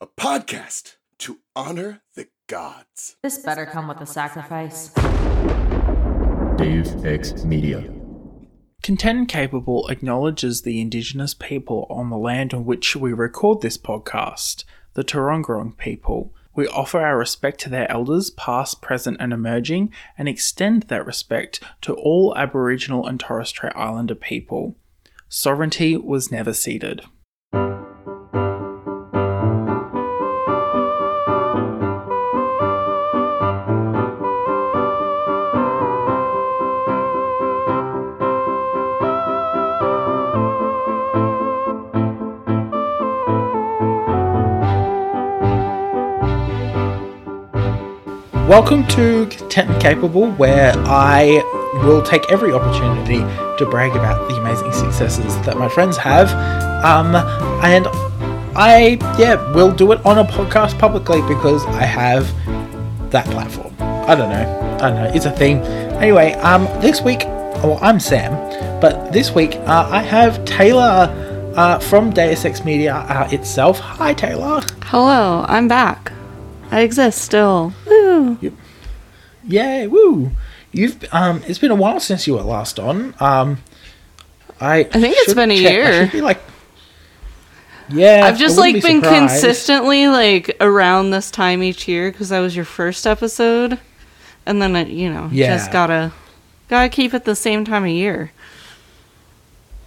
a podcast to honor the gods. This better come with a sacrifice. Deus Ex Media. Content and Capable acknowledges the Indigenous people on the land on which we record this podcast, the Turungurung people. We offer our respect to their elders, past, present, and emerging, and extend that respect to all Aboriginal and Torres Strait Islander people. Sovereignty was never ceded. Welcome to Content and Capable, where I will take every opportunity to brag about the amazing successes that my friends have. Um, and I, yeah, will do it on a podcast publicly because I have that platform. I don't know. I don't know. It's a thing. Anyway, um, this week, well, I'm Sam, but this week uh, I have Taylor uh, from Deus Ex Media uh, itself. Hi, Taylor. Hello, I'm back. I exist still. Woo. Yeah, woo. You've um, it's been a while since you were last on. Um, I I think it's been a check. Year. should be like, yeah, I've just like be been surprised. consistently like around this time each year because that was your first episode, and then it, you know Yeah. just gotta gotta keep it the same time of year.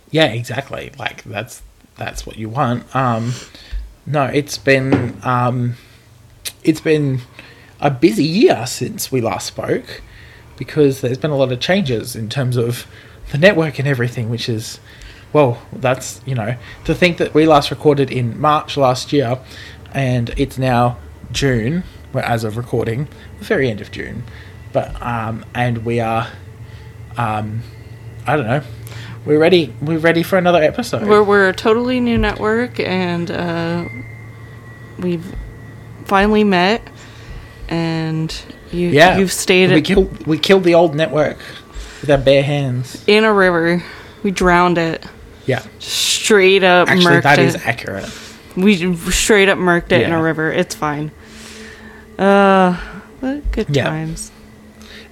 Yeah, exactly. Like that's that's what you want. Um, no, it's been um, it's been a busy year since we last spoke because there's been a lot of changes in terms of the network and everything, which is well, that's you know to think that we last recorded in March last year, and it's now June, well, as of recording, the very end of June, but um, and we are um, I don't know. We're ready. We're ready for another episode. We're we're a totally new network, and uh, we've finally met, and you yeah, you've stayed We killed. We killed the old network with our bare hands. in a river. We drowned it Yeah, straight up. actually, that it. is accurate. We straight up murked it in a river. It's fine. Uh, but good Yeah. times.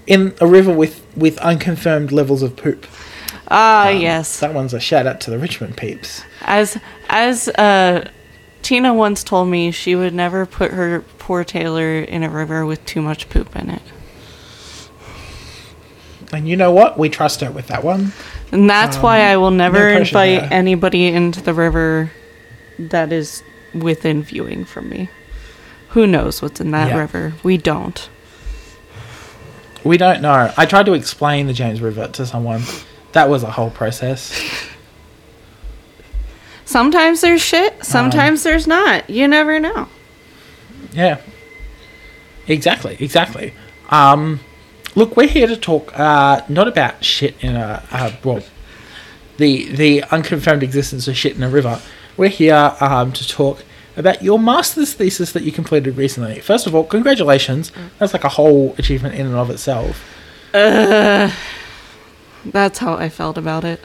In a river with with unconfirmed levels of poop. Ah, Um, yes. that one's a shout out to the Richmond peeps. As as uh, Tina once told me, she would never put her poor Taylor in a river with too much poop in it, And you know what? We trust her with that one. and that's why I will never Um, pressure invite there. anybody into the river that is within viewing from me. Who knows what's in that Yeah. river? We don't. We don't know. I tried to explain the James River to someone. That was a whole process. Sometimes there's Um, shit. Sometimes there's not. You never know. Yeah. Exactly, exactly. Um, look, we're here to talk uh, not about shit in a uh, well, the the unconfirmed existence of shit in a river. We're here um, to talk about your master's thesis that you completed recently. First of all, congratulations. That's like a whole achievement in and of itself. That's how I felt about it.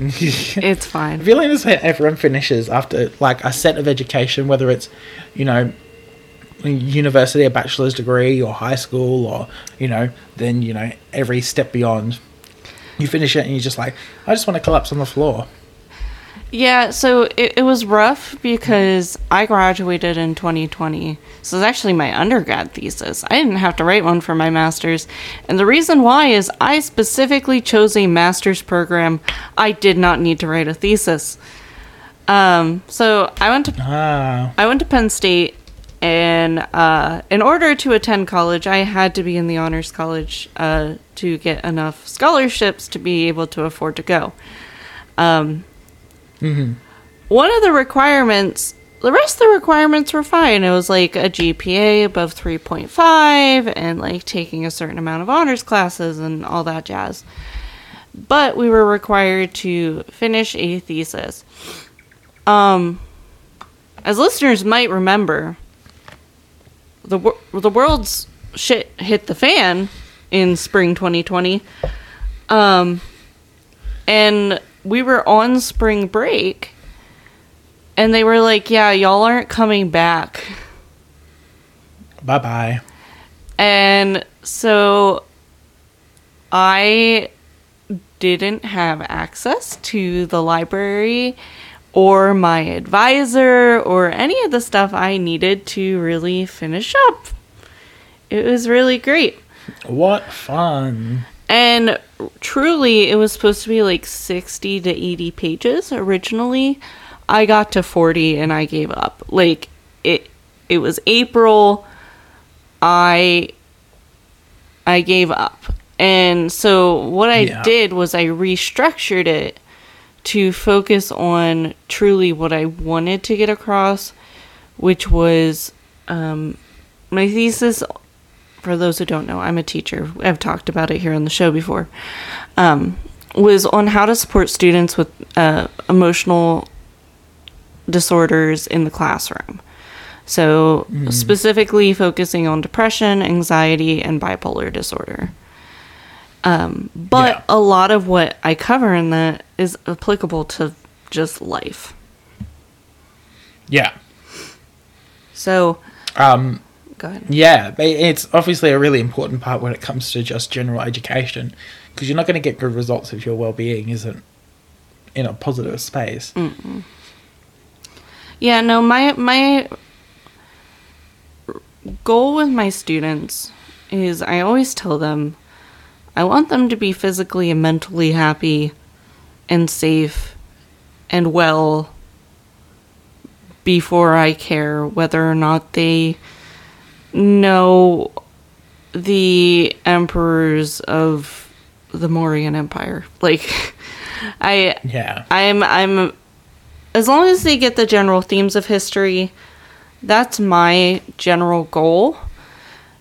It's I fine. feel like when everyone finishes after like a set of education, whether it's, you know, university, a bachelor's degree, or high school, or you know, then you know every step beyond. You finish it and you're just like, I just want to collapse on the floor. Yeah, so it, it was rough because I graduated in 2020. So it's actually my undergrad thesis. I didn't have to write one for my master's. And the reason why is I specifically chose a master's program. I did not need to write a thesis. Um, so I went to Ah, I went to Penn State, and uh, in order to attend college, I had to be in the honors college uh, to get enough scholarships to be able to afford to go. Um, One of the requirements, the rest of the requirements were fine. It was like a GPA above 3.5 and like taking a certain amount of honors classes and all that jazz. But we were required to finish a thesis. Um, as listeners might remember, the wor- the world's shit hit the fan in spring 2020. Um, and we were on spring break, and they were like, "Yeah, y'all aren't coming back." Bye bye. And so I didn't have access to the library or my advisor or any of the stuff I needed to really finish up. It was really great. What fun. And truly, it was supposed to be like 60 to 80 pages originally. I got to 40 and I gave up. Like it it was April. I I gave up. And so what I Yeah. did was I restructured it to focus on truly what I wanted to get across, which was um, my thesis. For those who don't know, I'm a teacher. I've talked about it here on the show before. Um, was on how to support students with uh, emotional disorders in the classroom. So, specifically focusing on depression, anxiety, and bipolar disorder. Um, but Yeah. a lot of what I cover in that is applicable to just life. Yeah. So, Um, yeah, it's obviously a really important part when it comes to just general education because you're not going to get good results if your well-being isn't in a positive space. Yeah, no, my my goal with my students is I always tell them I want them to be physically and mentally happy and safe and well before I care whether or not they know the emperors of the Mauryan Empire. Like I Yeah. I'm I'm as long as they get the general themes of history, that's my general goal.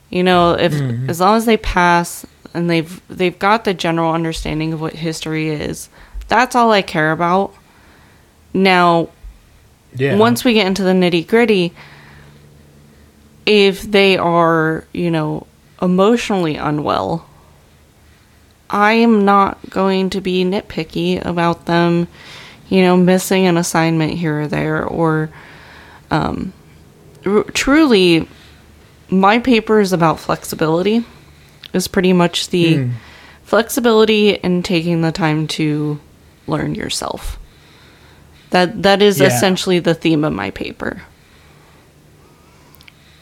You know, if mm-hmm. as long as they pass and they've they've got the general understanding of what history is, that's all I care about. Now, Yeah. once we get into the nitty gritty, if they are, you know, emotionally unwell, I am not going to be nitpicky about them, you know, missing an assignment here or there, or um, r- truly, my paper is about flexibility. Is pretty much the Hmm. flexibility and taking the time to learn yourself. That that is Yeah. essentially the theme of my paper.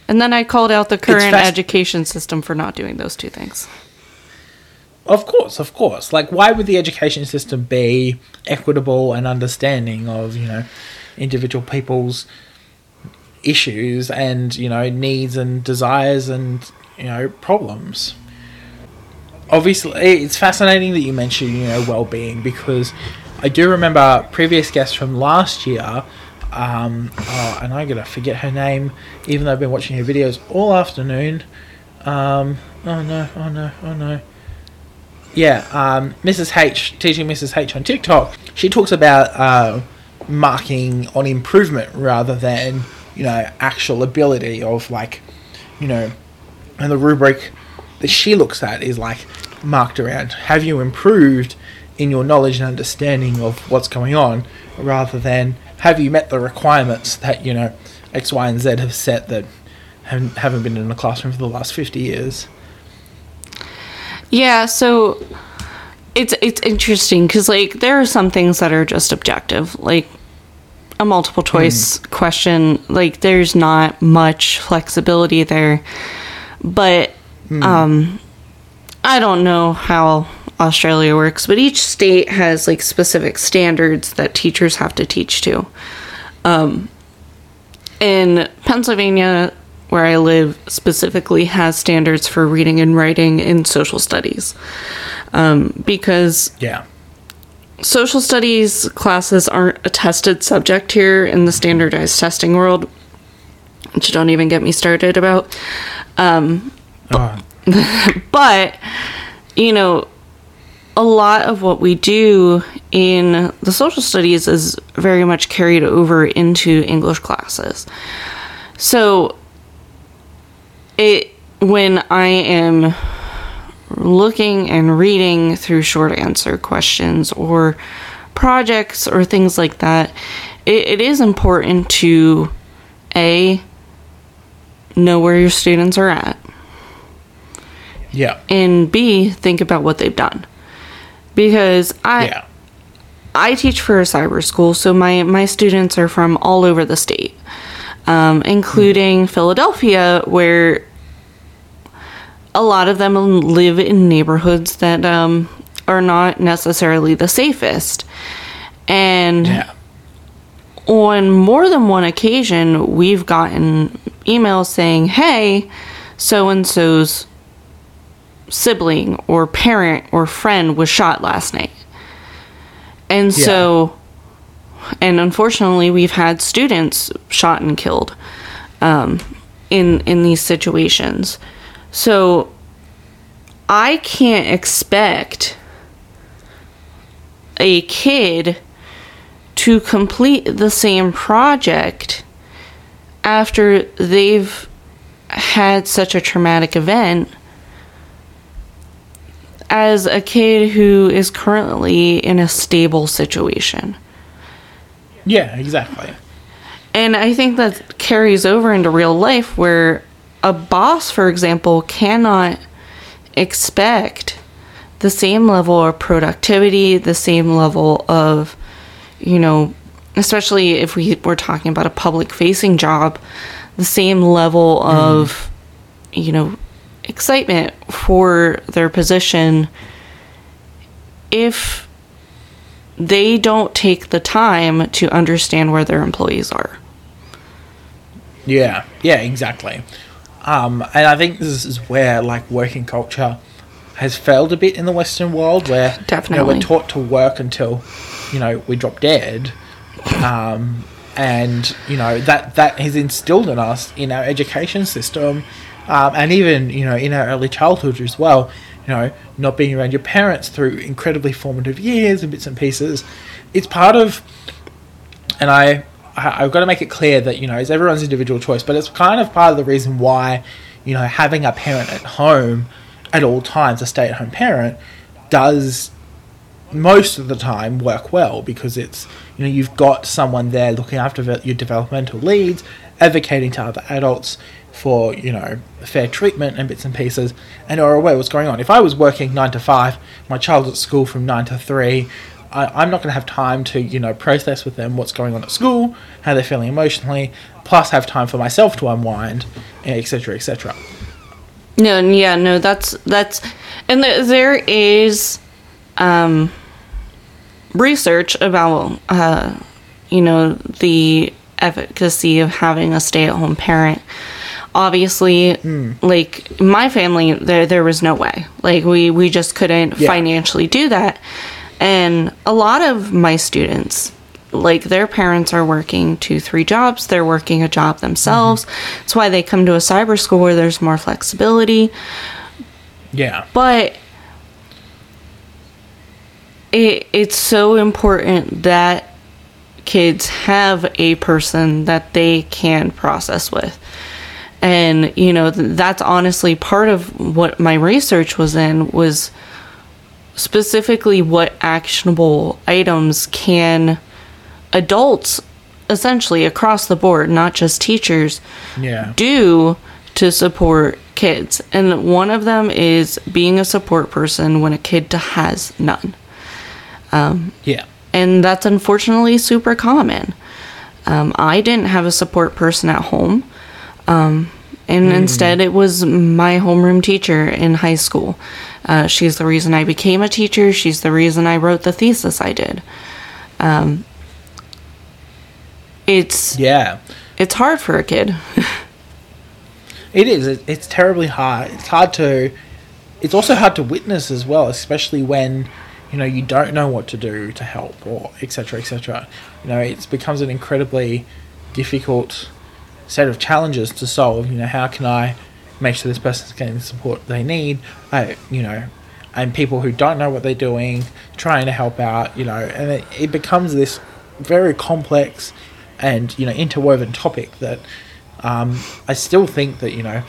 And then I called out the current education system for not doing those two things. Of course, of course. Like, why would the education system be equitable and understanding of, you know, individual people's issues and, you know, needs and desires and, you know, problems? Obviously, it's fascinating that you mentioned, you know, well being because I do remember previous guests from last year. Um, oh, and I'm to forget her name, even though I've been watching her videos all afternoon. Um, oh no, oh no, oh no. Yeah, um, Mrs. H, teaching Mrs. H on TikTok, she talks about uh, marking on improvement rather than, you know, actual ability of like, you know, and the rubric that she looks at is like marked around have you improved in your knowledge and understanding of what's going on rather than have you met the requirements that, you know, X, Y, and Z have set that haven't, haven't been in a classroom for the last 50 years. Yeah, so it's it's interesting because like there are some things that are just objective, like a multiple choice question. Like there's not much flexibility there, but um, I don't know how Australia works, but each state has like specific standards that teachers have to teach to. Um, in Pennsylvania, where I live, specifically has standards for reading and writing in social studies. Um, because Yeah. social studies classes aren't a tested subject here in the standardized testing world, which don't even get me started about. Um, Oh, but, you know, a lot of what we do in the social studies is very much carried over into English classes. So, it when I am looking and reading through short answer questions or projects or things like that, it, it is important to a know where your students are at Yeah. and b think about what they've done because i yeah. I teach for a cyber school, so my, my students are from all over the state, um, including Philadelphia, where a lot of them live in neighborhoods that um, are not necessarily the safest. And Yeah. on more than one occasion, we've gotten emails saying, hey, so and so's sibling or parent or friend was shot last night. And Yeah. so, and unfortunately, we've had students shot and killed um, in in these situations. So, I can't expect a kid to complete the same project after they've had such a traumatic event as a kid who is currently in a stable situation. Yeah, exactly. And I think that carries over into real life where a boss, for example, cannot expect the same level of productivity, the same level of, you know, especially if we were talking about a public facing job, the same level mm-hmm. of, you know, excitement for their position if they don't take the time to understand where their employees are. Yeah, yeah, exactly. Um, and I think this is where like working culture has failed a bit in the Western world, where you know, we're taught to work until you know we drop dead, um, and you know that that has instilled in us in our education system, um, and even you know in our early childhood as well. You know, not being around your parents through incredibly formative years and bits and pieces. It's part of and I, I've got to make it clear that you know it's everyone's individual choice, but it's kind of part of the reason why you know having a parent at home at all times, a stay-at-home parent, does most of the time work well because it's you know you've got someone there looking after your developmental needs, advocating to other adults for you know fair treatment and bits and pieces, and are aware what's going on. If I was working nine to five, my child's at school from nine to three. I, I'm not going to have time to you know process with them what's going on at school, how they're feeling emotionally, plus have time for myself to unwind, etc. etc. No, yeah, no, that's that's, and there, there is, um, research about, uh, you know, the efficacy of having a stay-at-home parent. Obviously, hmm. like my family, there there was no way. Like we we just couldn't Yeah. financially do that, and a lot of my students like their parents are working two three jobs. They're working a job themselves. Mm-hmm. That's why they come to a cyber school where there's more flexibility. Yeah. but it, it's so important that kids have a person that they can process with and you know th- that's honestly part of what my research was in was specifically what actionable items can adults essentially across the board not just teachers Yeah. do to support kids. And one of them is being a support person when a kid has none. Yeah. And that's unfortunately super common. Um, I didn't have a support person at home. Um, and instead, it was my homeroom teacher in high school. Uh, she's the reason I became a teacher. She's the reason I wrote the thesis I did. Um, it's Yeah. it's hard for a kid. It is. It, it's terribly hard. It's hard to. It's also hard to witness as well, especially when you know you don't know what to do to help or etc. etc. You know, it becomes an incredibly difficult set of challenges to solve. You know, how can I make sure this person's getting the support they need? I, you know, and people who don't know what they're doing, trying to help out. You know, and it, it becomes this very complex and you know interwoven topic that um, I still think that you know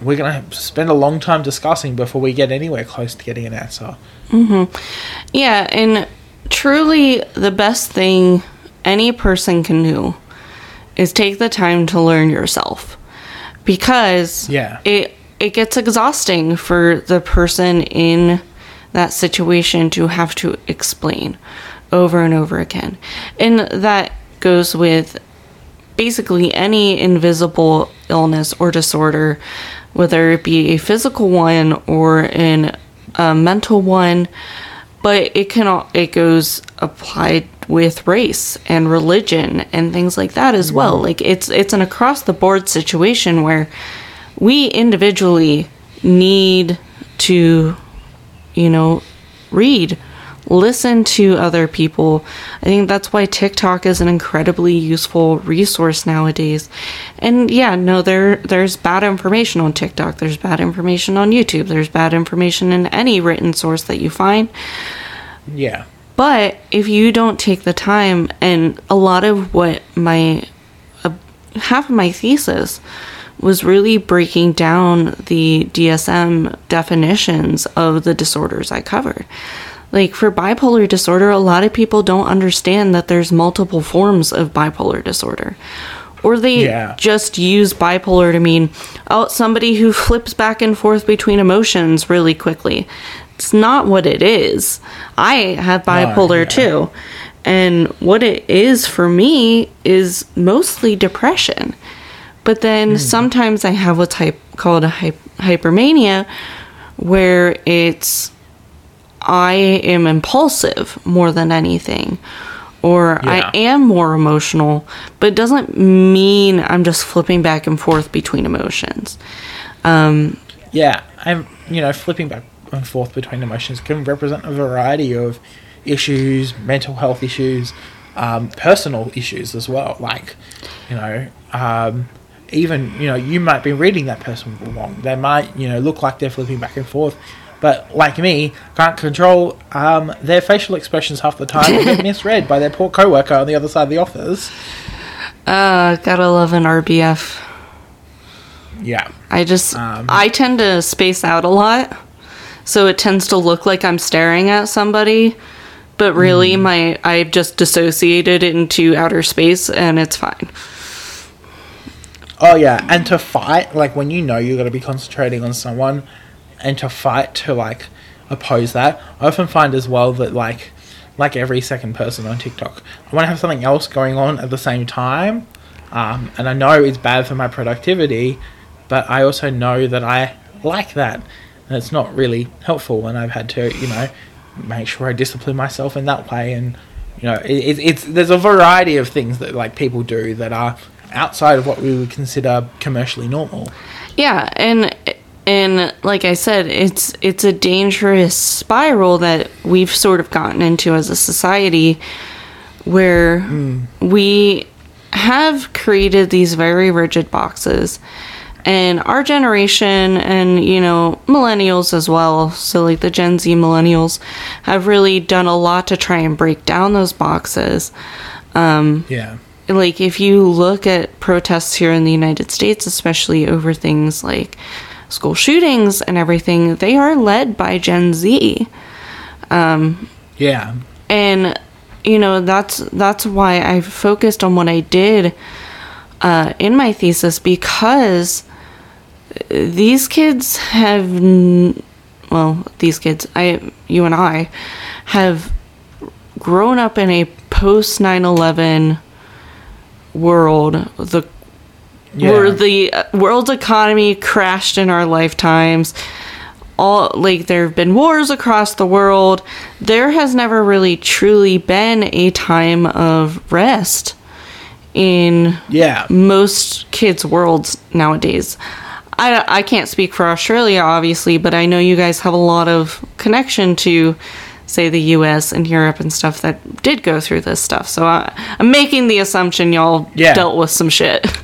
we're going to spend a long time discussing before we get anywhere close to getting an answer. Hmm. Yeah, and truly the best thing any person can do is take the time to learn yourself because Yeah. it it gets exhausting for the person in that situation to have to explain over and over again. And that goes with basically any invisible illness or disorder, whether it be a physical one or an, a mental one. But it can it goes applied with race and religion and things like that as well. Like it's it's an across the board situation where we individually need to you know, read, listen to other people. I think that's why TikTok is an incredibly useful resource nowadays. And yeah, no, there there's bad information on TikTok. There's bad information on YouTube. There's bad information in any written source that you find. Yeah. But if you don't take the time, and a lot of what my uh, half of my thesis was really breaking down the DSM definitions of the disorders I covered. Like for bipolar disorder, a lot of people don't understand that there's multiple forms of bipolar disorder. Or they Yeah. just use bipolar to mean, oh, somebody who flips back and forth between emotions really quickly. It's not what it is. I have bipolar yeah. too. And what it is for me is mostly depression. But then hmm. sometimes I have what's hy- called a hy- hypermania, where it's I am impulsive more than anything, or Yeah. I am more emotional, but it doesn't mean I'm just flipping back and forth between emotions. Um, Yeah, I'm you know flipping back and forth between emotions can represent a variety of issues, mental health issues, um, personal issues as well. Like, you know, um, even you know you might be reading that person wrong. They might you know look like they're flipping back and forth, but like me, can't control um, their facial expressions half the time and get misread by their poor coworker on the other side of the office. uh, gotta love an RBF. Yeah, I just Um, I tend to space out a lot, so it tends to look like I'm staring at somebody, but really my I've just dissociated into outer space and it's fine. Oh yeah, and to fight, like when you know you're to be concentrating on someone, and to fight to like oppose that, I often find as well that like, like every second person on TikTok, I want to have something else going on at the same time, um, and I know it's bad for my productivity, but I also know that I like that, and it's not really helpful, and I've had to, you know, make sure I discipline myself in that way, and you know, it, it, it's there's a variety of things that like people do that are outside of what we would consider commercially normal. Yeah, and and like I said, it's it's a dangerous spiral that we've sort of gotten into as a society where we have created these very rigid boxes. And our generation and you know millennials as well, so like the Gen Z millennials have really done a lot to try and break down those boxes um Yeah. like if you look at protests here in the United States, especially over things like school shootings and everything, they are led by Gen Z. Um, Yeah. And you know, that's that's why I focused on what I did uh, in my thesis because these kids have n- well, these kids, I you and I have grown up in a post 9/11 world the where the uh, world economy crashed in our lifetimes all like there have been wars across the world there has never really truly been a time of rest in Yeah. most kids' worlds nowadays. I, I can't speak for Australia, obviously, but I know you guys have a lot of connection to, say, the US and Europe and stuff that did go through this stuff. So I, I'm making the assumption y'all Yeah. dealt with some shit.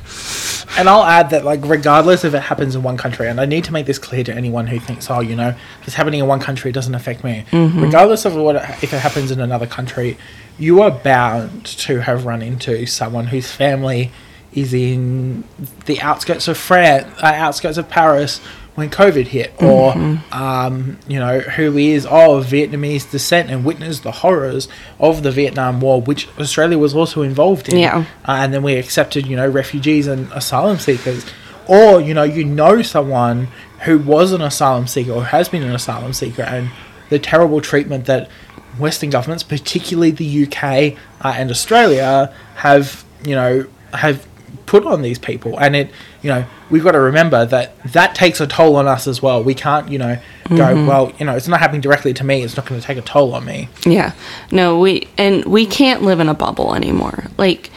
And I'll add that, like, regardless if it happens in one country, and I need to make this clear to anyone who thinks, oh, you know, if it's happening in one country, it doesn't affect me. Regardless of what, it, if it happens in another country, you are bound to have run into someone whose family is in the outskirts of France, uh, outskirts of Paris, when COVID hit, or um, you know who is of Vietnamese descent and witnessed the horrors of the Vietnam War, which Australia was also involved in. Yeah. uh, and then we accepted you know refugees and asylum seekers, or you know you know someone who was an asylum seeker or has been an asylum seeker, and the terrible treatment that Western governments, particularly the UK uh, and Australia, have you know have put on these people, and it you know we've got to remember that that takes a toll on us as well. We can't you know go well you know it's not happening directly to me. It's not going to take a toll on me. Yeah. No, we and we can't live in a bubble anymore. Like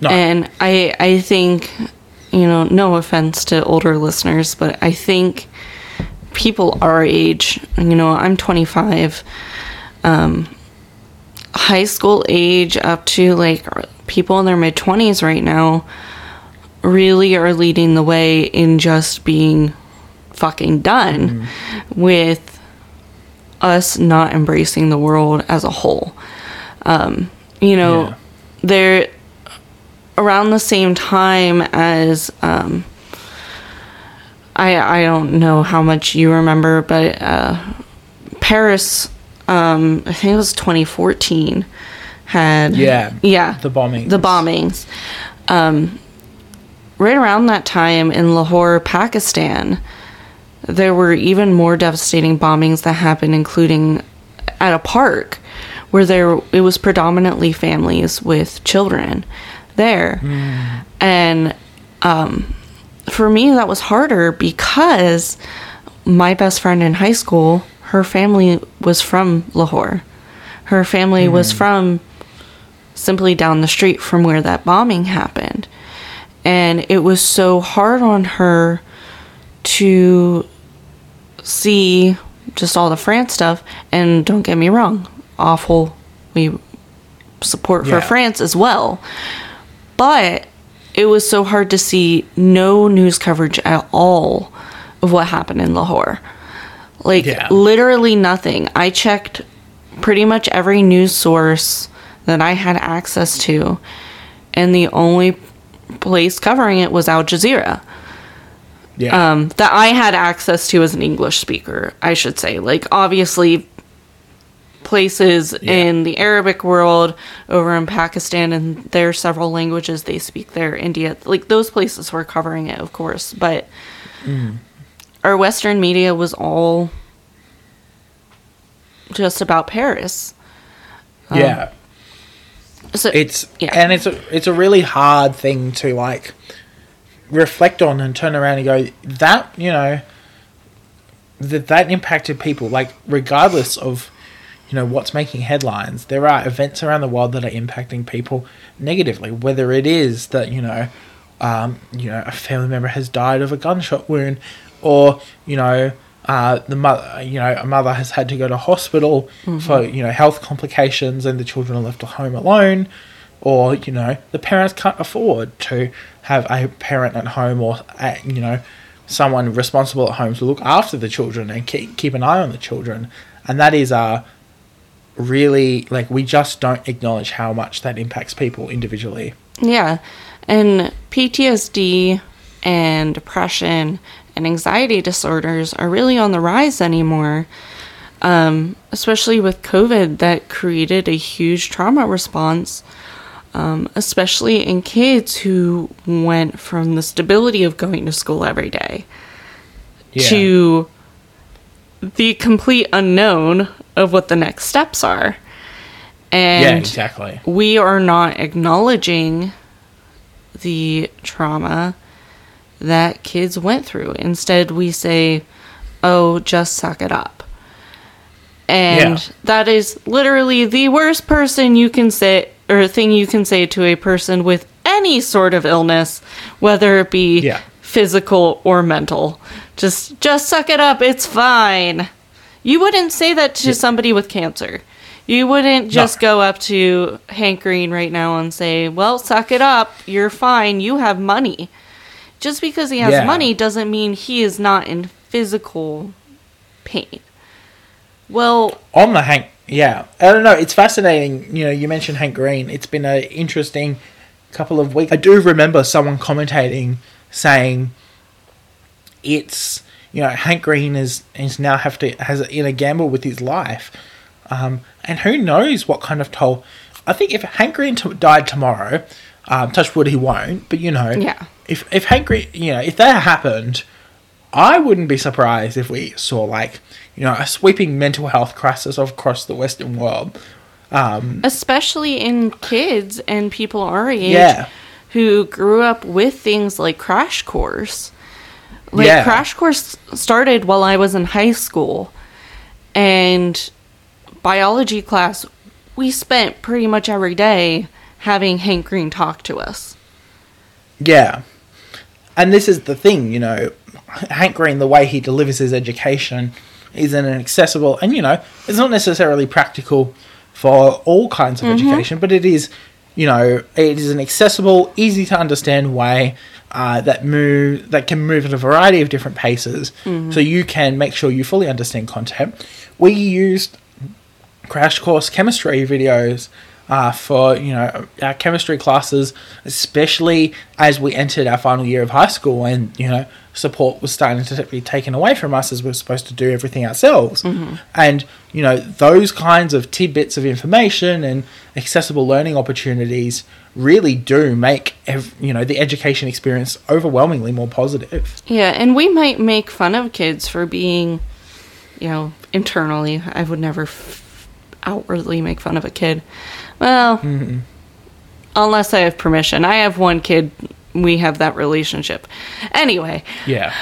No. and I I think you know, no offense to older listeners, but I think people our age, you know, I'm 25 um high school age up to like people in their mid 20s right now really are leading the way in just being fucking done with us not embracing the world as a whole. Um, you know, Yeah. there around the same time as um, I I don't know how much you remember, but uh, Paris, um, I think it was 2014, had Yeah. yeah The bombings. the bombings. Um, right around that time in Lahore, Pakistan, there were even more devastating bombings that happened, including at a park where there it was predominantly families with children there, and um, for me that was harder because my best friend in high school, her family was from Lahore. Her family was from simply down the street from where that bombing happened. And it was so hard on her to see just all the France stuff. And don't get me wrong, awful. We support for Yeah. France as well. But it was so hard to see no news coverage at all of what happened in Lahore. Like Yeah. literally nothing. I checked pretty much every news source that I had access to, and the only place covering it was Al Jazeera. yeah. Um, that I had access to as an English speaker, I should say. Like, obviously, places Yeah. in the Arabic world, over in Pakistan, and there are several languages they speak there, India, like those places were covering it, of course. But our Western media was all just about Paris. yeah. So it's yeah. and it's a it's a really hard thing to like reflect on and turn around and go that you know that that impacted people like regardless of you know what's making headlines there are events around the world that are impacting people negatively whether it is that you know um, you know a family member has died of a gunshot wound or you know uh, the mother you know a mother has had to go to hospital for you know health complications and the children are left at home alone or you know the parents can't afford to have a parent at home or uh, you know someone responsible at home to look after the children and keep, keep an eye on the children. And that is uh really like we just don't acknowledge how much that impacts people individually. Yeah. And PTSD and depression and anxiety disorders are really on the rise anymore. Um, especially with COVID, that created a huge trauma response, um, especially in kids who went from the stability of going to school every day yeah to the complete unknown of what the next steps are. And yeah exactly we are not acknowledging the trauma that kids went through. Instead, we say, oh, just suck it up. And Yeah. that is literally the worst person you can say, or thing you can say to a person with any sort of illness, whether it be Yeah. physical or mental. Just, just suck it up. It's fine. You wouldn't say that to somebody with cancer. You wouldn't just go up to Hank Green right now and say, "Well, suck it up. You're fine. You have money." Just because he has Yeah. money doesn't mean he is not in physical pain. Well, on the Hank, yeah, I don't know. It's fascinating. You know, you mentioned Hank Green. It's been an interesting couple of weeks. I do remember someone commentating saying it's you know Hank Green is is now have to has in a gamble with his life, um, and who knows what kind of toll. I think if Hank Green t- died tomorrow, um, touch wood he won't, but you know, Yeah. If if Hank Green, you know, if that happened, I wouldn't be surprised if we saw like you know a sweeping mental health crisis across the Western world. Um, especially in kids and people our age Yeah. who grew up with things like Crash Course. Like Yeah. Crash Course started while I was in high school, and biology class we spent pretty much every day having Hank Green talk to us. Yeah. And this is the thing, you know, Hank Green, the way he delivers his education is in an accessible, and you know, it's not necessarily practical for all kinds of education, but it is, you know, it is an accessible, easy to understand way uh, that move that can move at a variety of different paces, so you can make sure you fully understand content. We used crash course chemistry videos uh, for you know our chemistry classes, especially as we entered our final year of high school, and you know support was starting to be taken away from us as we are supposed to do everything ourselves. And you know those kinds of tidbits of information and accessible learning opportunities really do make ev- you know the education experience overwhelmingly more positive. Yeah, and we might make fun of kids for being, you know, internally. I would never f- outwardly make fun of a kid. Well, unless I have permission. I have one kid. We have that relationship. Anyway, Yeah.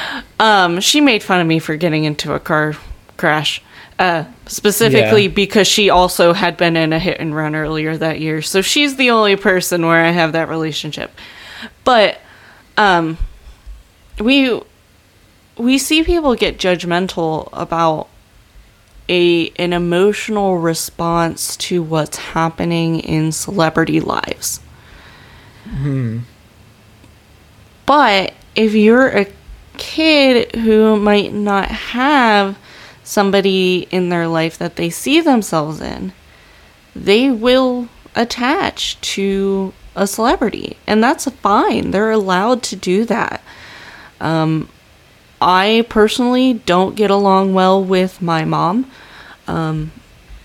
um, she made fun of me for getting into a car crash. Uh, specifically Yeah. because she also had been in a hit and run earlier that year. So she's the only person where I have that relationship. But um we we see people get judgmental about a an emotional response to what's happening in celebrity lives. But if you're a kid who might not have somebody in their life that they see themselves in, they will attach to a celebrity. And that's fine. They're allowed to do that. Um, I personally don't get along well with my mom. Um,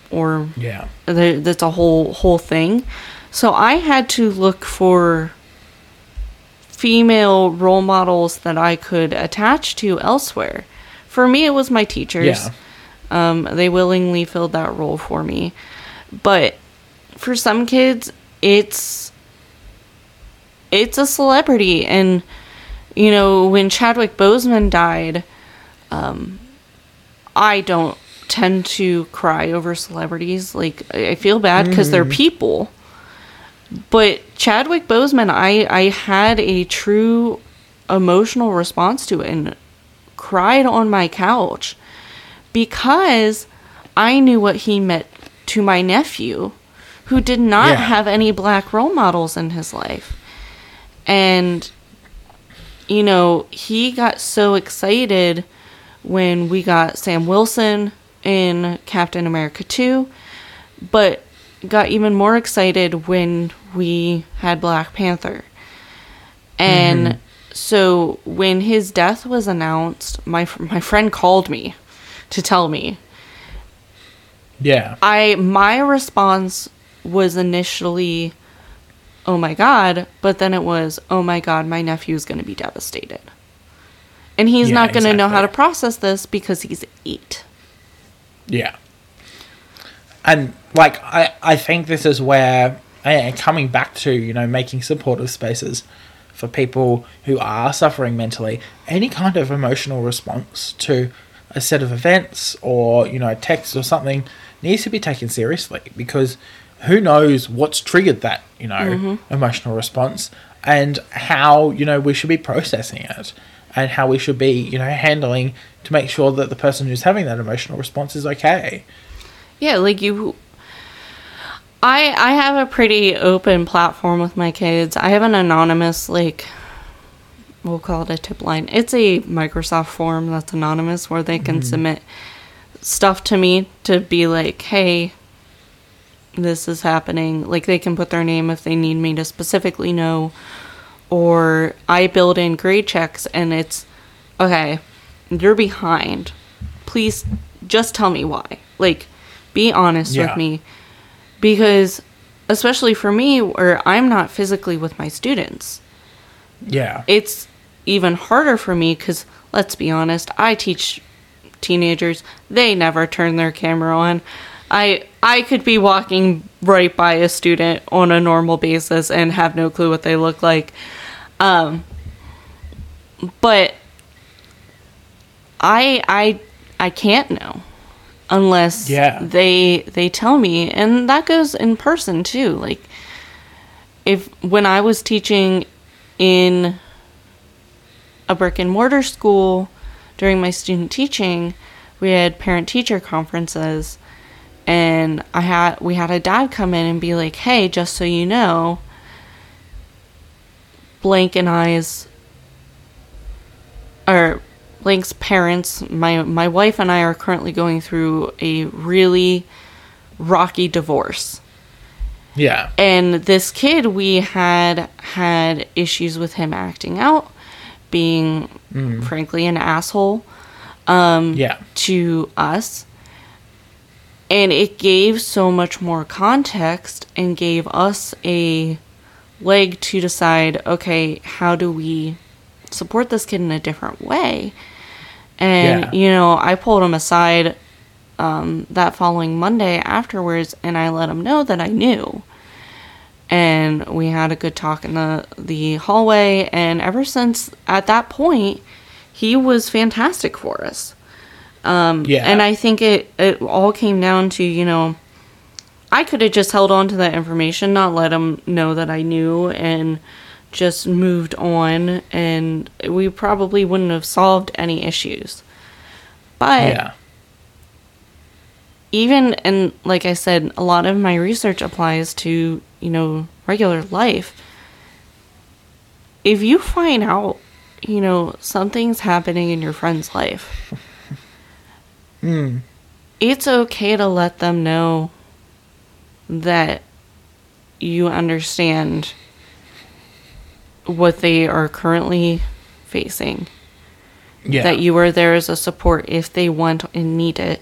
or Yeah. there, that's a whole whole thing. So I had to look for female role models that I could attach to elsewhere. For me, it was my teachers. Yeah. Um, they willingly filled that role for me. But for some kids, it's it's a celebrity, and you know when Chadwick Boseman died, um, I don't tend to cry over celebrities. Like I feel bad because they're people. But Chadwick Boseman, I I had a true emotional response to it and cried on my couch because I knew what he meant to my nephew who did not Yeah. have any black role models in his life. And you know, he got so excited when we got Sam Wilson in Captain America 2, but got even more excited when we had Black Panther. And mm-hmm. so when his death was announced, my my friend called me to tell me. Yeah. I my response was initially oh my god, but then it was oh my god, my nephew's going to be devastated. And he's Yeah, not going to know how to process this because he's 8. Yeah. And like I, I think this is where and coming back to, you know, making supportive spaces for people who are suffering mentally, any kind of emotional response to a set of events or, you know, text or something needs to be taken seriously because who knows what's triggered that, you know, mm-hmm. emotional response and how, you know, we should be processing it and how we should be, you know, handling to make sure that the person who's having that emotional response is okay. Yeah, like you I I have a pretty open platform with my kids. I have an anonymous like we'll call it a tip line. It's a Microsoft form that's anonymous where they can mm. submit stuff to me to be like, "Hey, this is happening." Like they can put their name if they need me to specifically know or I build in grade checks and it's okay. you're behind. Please just tell me why. Like, be honest Yeah. with me. Because, especially for me, where I'm not physically with my students, Yeah. it's even harder for me because, let's be honest, I teach teenagers. They never turn their camera on. I I could be walking right by a student on a normal basis and have no clue what they look like. Um, but I I I can't know unless Yeah. they they tell me and that goes in person too like if when I was teaching in a brick and mortar school during my student teaching, we had parent teacher conferences and I had we had a dad come in and be like, "Hey, just so you know, blank and I's or blank's parents, my my wife and I are currently going through a really rocky divorce." Yeah. and this kid we had had issues with him acting out being mm-hmm. frankly an asshole um, Yeah. to us and it gave so much more context and gave us a leg to decide okay how do we support this kid in a different way? And Yeah. you know i pulled him aside um, that following monday afterwards and i let him know that i knew. And we had a good talk in the the hallway and ever since at that point he was fantastic for us Um, yeah. and I think it it all came down to you know, I could have just held on to that information, not let him know that I knew, and just moved on, and we probably wouldn't have solved any issues. But yeah. even and like I said, a lot of my research applies to you know regular life. If you find out, you know, something's happening in your friend's life, it's okay to let them know that you understand what they are currently facing Yeah. that you are there as a support if they want and need it.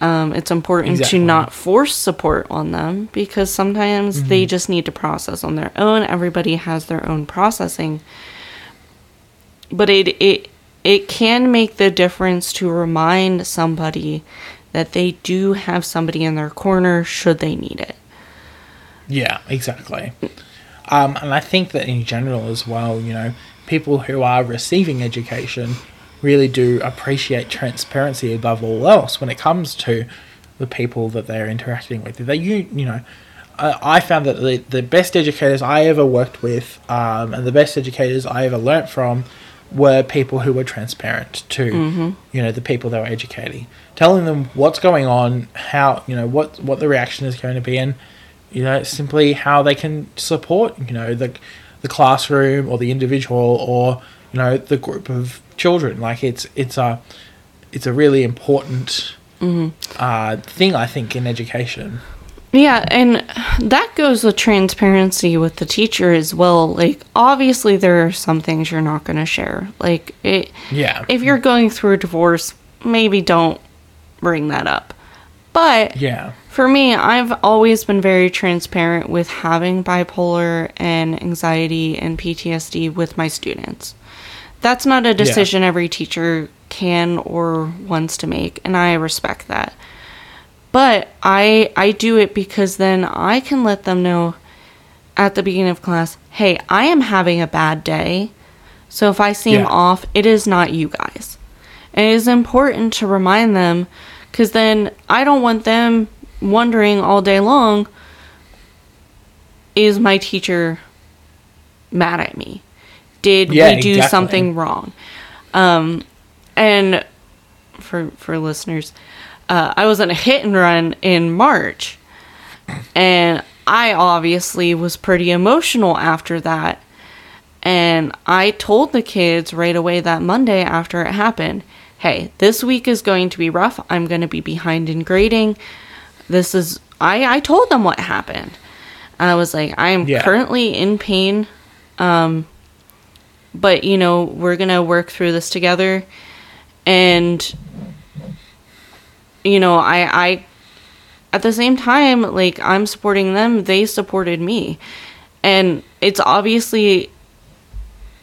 Um, it's important Exactly. to not force support on them because sometimes Mm-hmm. they just need to process on their own. Everybody has their own processing, but it it it can make the difference to remind somebody that they do have somebody in their corner should they need it. Yeah, exactly. Um, and I think that in general as well, you know, people who are receiving education really do appreciate transparency above all else when it comes to the people that they're interacting with. That you, you know, I, I found that the, the best educators I ever worked with um, and the best educators I ever learnt from were people who were transparent to you know the people they were educating. Telling them what's going on how you know what what the reaction is going to be and you know simply how they can support you know the the classroom or the individual or you know the group of children. Like it's it's a it's a really important uh, thing I think in education Yeah, and that goes with transparency with the teacher as well. Like, obviously, there are some things you're not going to share. Like, it, Yeah. if you're going through a divorce, maybe don't bring that up. But yeah for me, I've always been very transparent with having bipolar and anxiety and PTSD with my students. That's not a decision every teacher can or wants to make, and I respect that. But I I do it because then I can let them know at the beginning of class, "Hey, I am having a bad day." So if I seem Yeah. off, it is not you guys. And it is important to remind them because then I don't want them wondering all day long is my teacher mad at me? Did Yeah, we do exactly. something wrong? Um, and for for listeners, uh, I was on a hit and run in March, and I obviously was pretty emotional after that. And I told the kids right away that Monday after it happened, hey, this week is going to be rough. I'm going to be behind in grading. This is, I, I told them what happened. I was like, I am Yeah. currently in pain. Um, but, you know, we're going to work through this together. and you know i i at the same time like i'm supporting them they supported me and it's obviously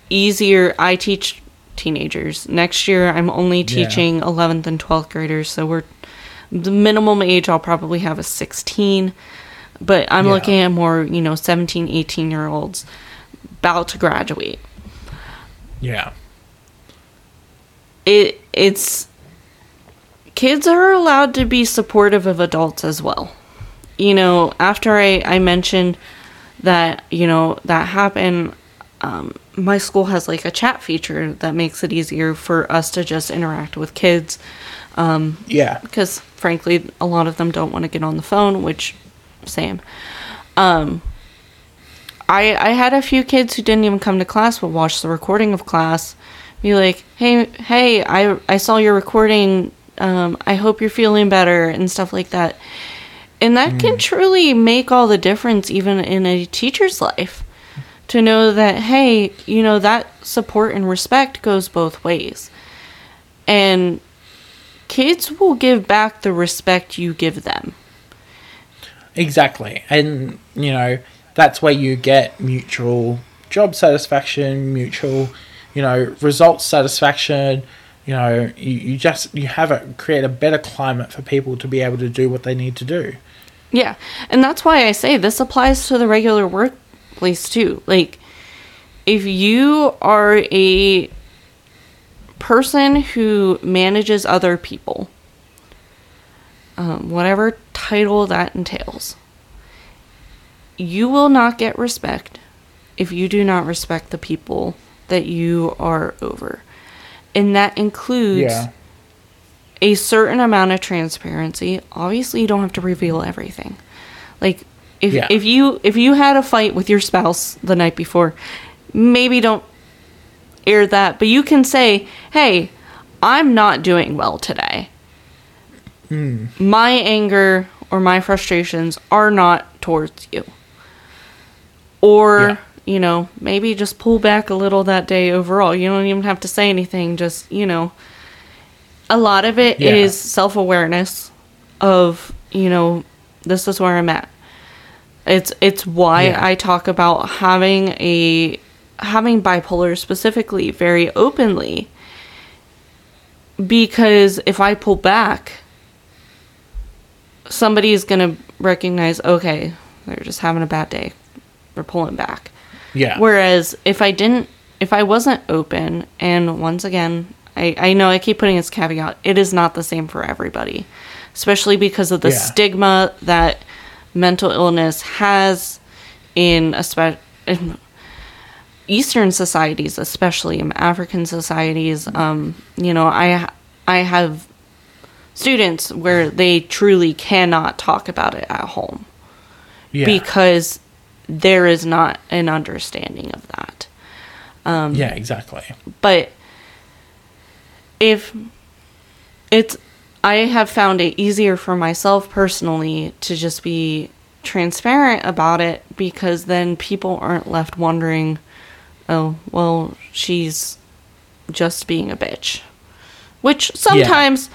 easier i teach teenagers next year i'm only Yeah. teaching 11th and 12th graders so we're the minimum age i'll probably have is 16 but i'm Yeah. looking at more you know 17 18 year olds about to graduate Yeah. it it's kids are allowed to be supportive of adults as well. You know, after I, I mentioned that, you know, that happened, um, my school has like a chat feature that makes it easier for us to just interact with kids Yeah. because frankly a lot of them don't want to get on the phone which same um i i had a few kids who didn't even come to class but watched the recording of class be like hey hey i i saw your recording um i hope you're feeling better and stuff like that and that can truly make all the difference even in a teacher's life to know that hey you know that support and respect goes both ways and kids will give back the respect you give them. Exactly. And, you know, that's where you get mutual job satisfaction, mutual, you know, results satisfaction. You know, you, you just you have a create a better climate for people to be able to do what they need to do. Yeah. And that's why I say this applies to the regular workplace too. Like, if you are a person who manages other people, um, whatever title that entails, you will not get respect if you do not respect the people that you are over. And that includes Yeah. a certain amount of transparency. Obviously, you don't have to reveal everything. Like if Yeah. if you if you had a fight with your spouse the night before, maybe don't air that, but you can say, "Hey, I'm not doing well today. Hmm. My anger or my frustrations are not towards you." Or Yeah. You know, maybe just pull back a little that day overall. You don't even have to say anything. Just, you know, a lot of it is Yeah. self awareness of, you know, this is where I'm at. It's it's why Yeah. I talk about having a having bipolar specifically very openly. Because if I pull back, somebody is going to recognize, okay, they're just having a bad day. They're pulling back. Yeah. Whereas if I didn't, if I wasn't open, and once again, I, I know I keep putting this caveat, it is not the same for everybody, especially because of the Yeah. stigma that mental illness has in, espe- in Eastern societies, especially in African societies. Um, you know, I I have students where they truly cannot talk about it at home yeah. because there is not an understanding of that. Um, yeah, exactly. But if it's, I have found it easier for myself personally to just be transparent about it because then people aren't left wondering, oh, well, she's just being a bitch. Which sometimes,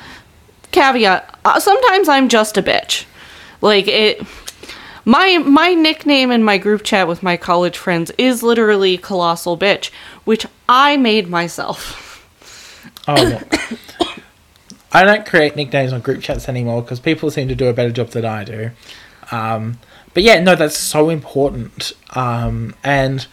caveat, uh, sometimes I'm just a bitch. Like it my my nickname in my group chat with my college friends is literally colossal bitch, which I made myself. Oh, look. I don't create nicknames on group chats anymore because people seem to do a better job than I do. Um, but yeah, no, that's so important. Um, and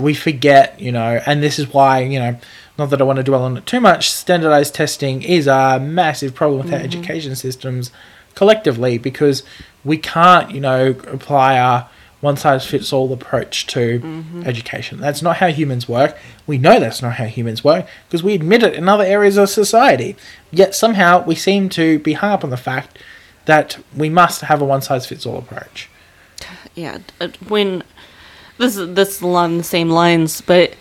we forget, you know, and this is why, you know, not that I want to dwell on it too much, standardized testing is a massive problem with our education systems collectively because we can't, you know, apply our one size fits all approach to education. That's not how humans work. We know that's not how humans work because we admit it in other areas of society. Yet somehow we seem to be hung up on the fact that we must have a one size fits all approach. Yeah, when this is this along the same lines, but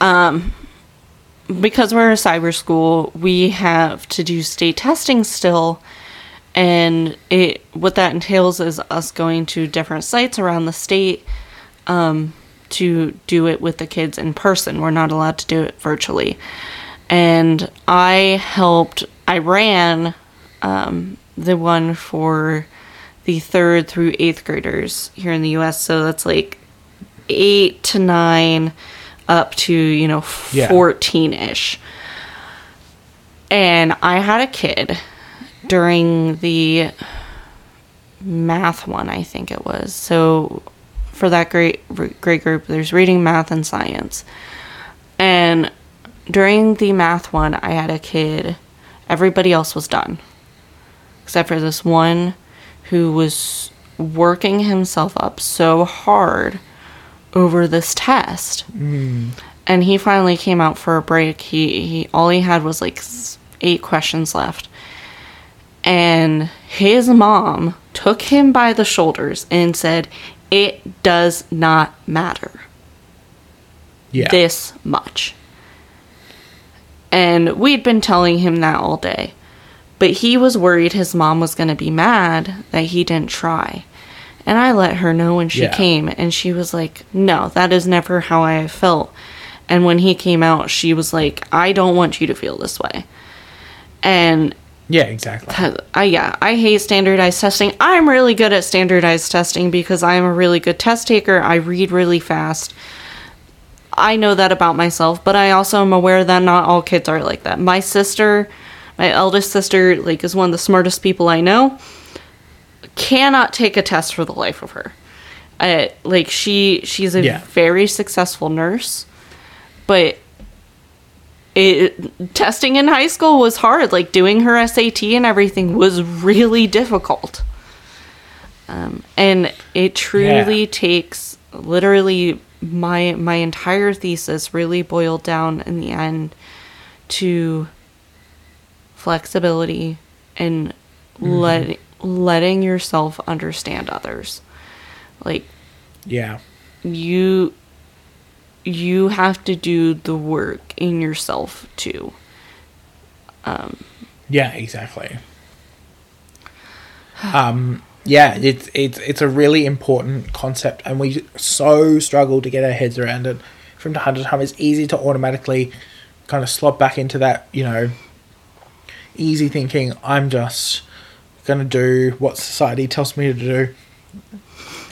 um, because we're a cyber school, we have to do state testing still, and it what that entails is us going to different sites around the state um, to do it with the kids in person. We're not allowed to do it virtually, and I helped. I ran um, the one for the third through eighth graders here in the U.S. So that's like eight to nine, up to you know fourteen ish. And I had a kid during the math one, I think it was. So for that great great group, there's reading, math, and science. And during the math one, I had a kid. Everybody else was done, except for this one who was working himself up so hard over this test. Mm. And he finally came out for a break. He, he all he had was like eight questions left. And his mom took him by the shoulders and said, "It does not matter Yeah. this much." And we'd been telling him that all day. But he was worried his mom was going to be mad that he didn't try. And I let her know when she Yeah. came, and she was like, No, that is never how I have felt. And when he came out, she was like, I don't want you to feel this way. And yeah, exactly. I yeah, I hate standardized testing. I'm really good at standardized testing because I'm a really good test taker. I read really fast. I know that about myself, but I also am aware that not all kids are like that. My sister, my eldest sister, like is one of the smartest people I know. Cannot take a test for the life of her. Uh, like she she's a Yeah. very successful nurse, but it testing in high school was hard. Like doing her SAT and everything was really difficult. Um, and it truly Yeah. takes literally my my entire thesis really boiled down in the end to flexibility and let letting yourself understand others. Like Yeah. you you have to do the work in yourself too. Yeah, exactly. Um, yeah, it's it's it's a really important concept, and we so struggle to get our heads around it from time to time. It's easy to automatically kind of slot back into that, you know, easy thinking. I'm just gonna do what society tells me to do,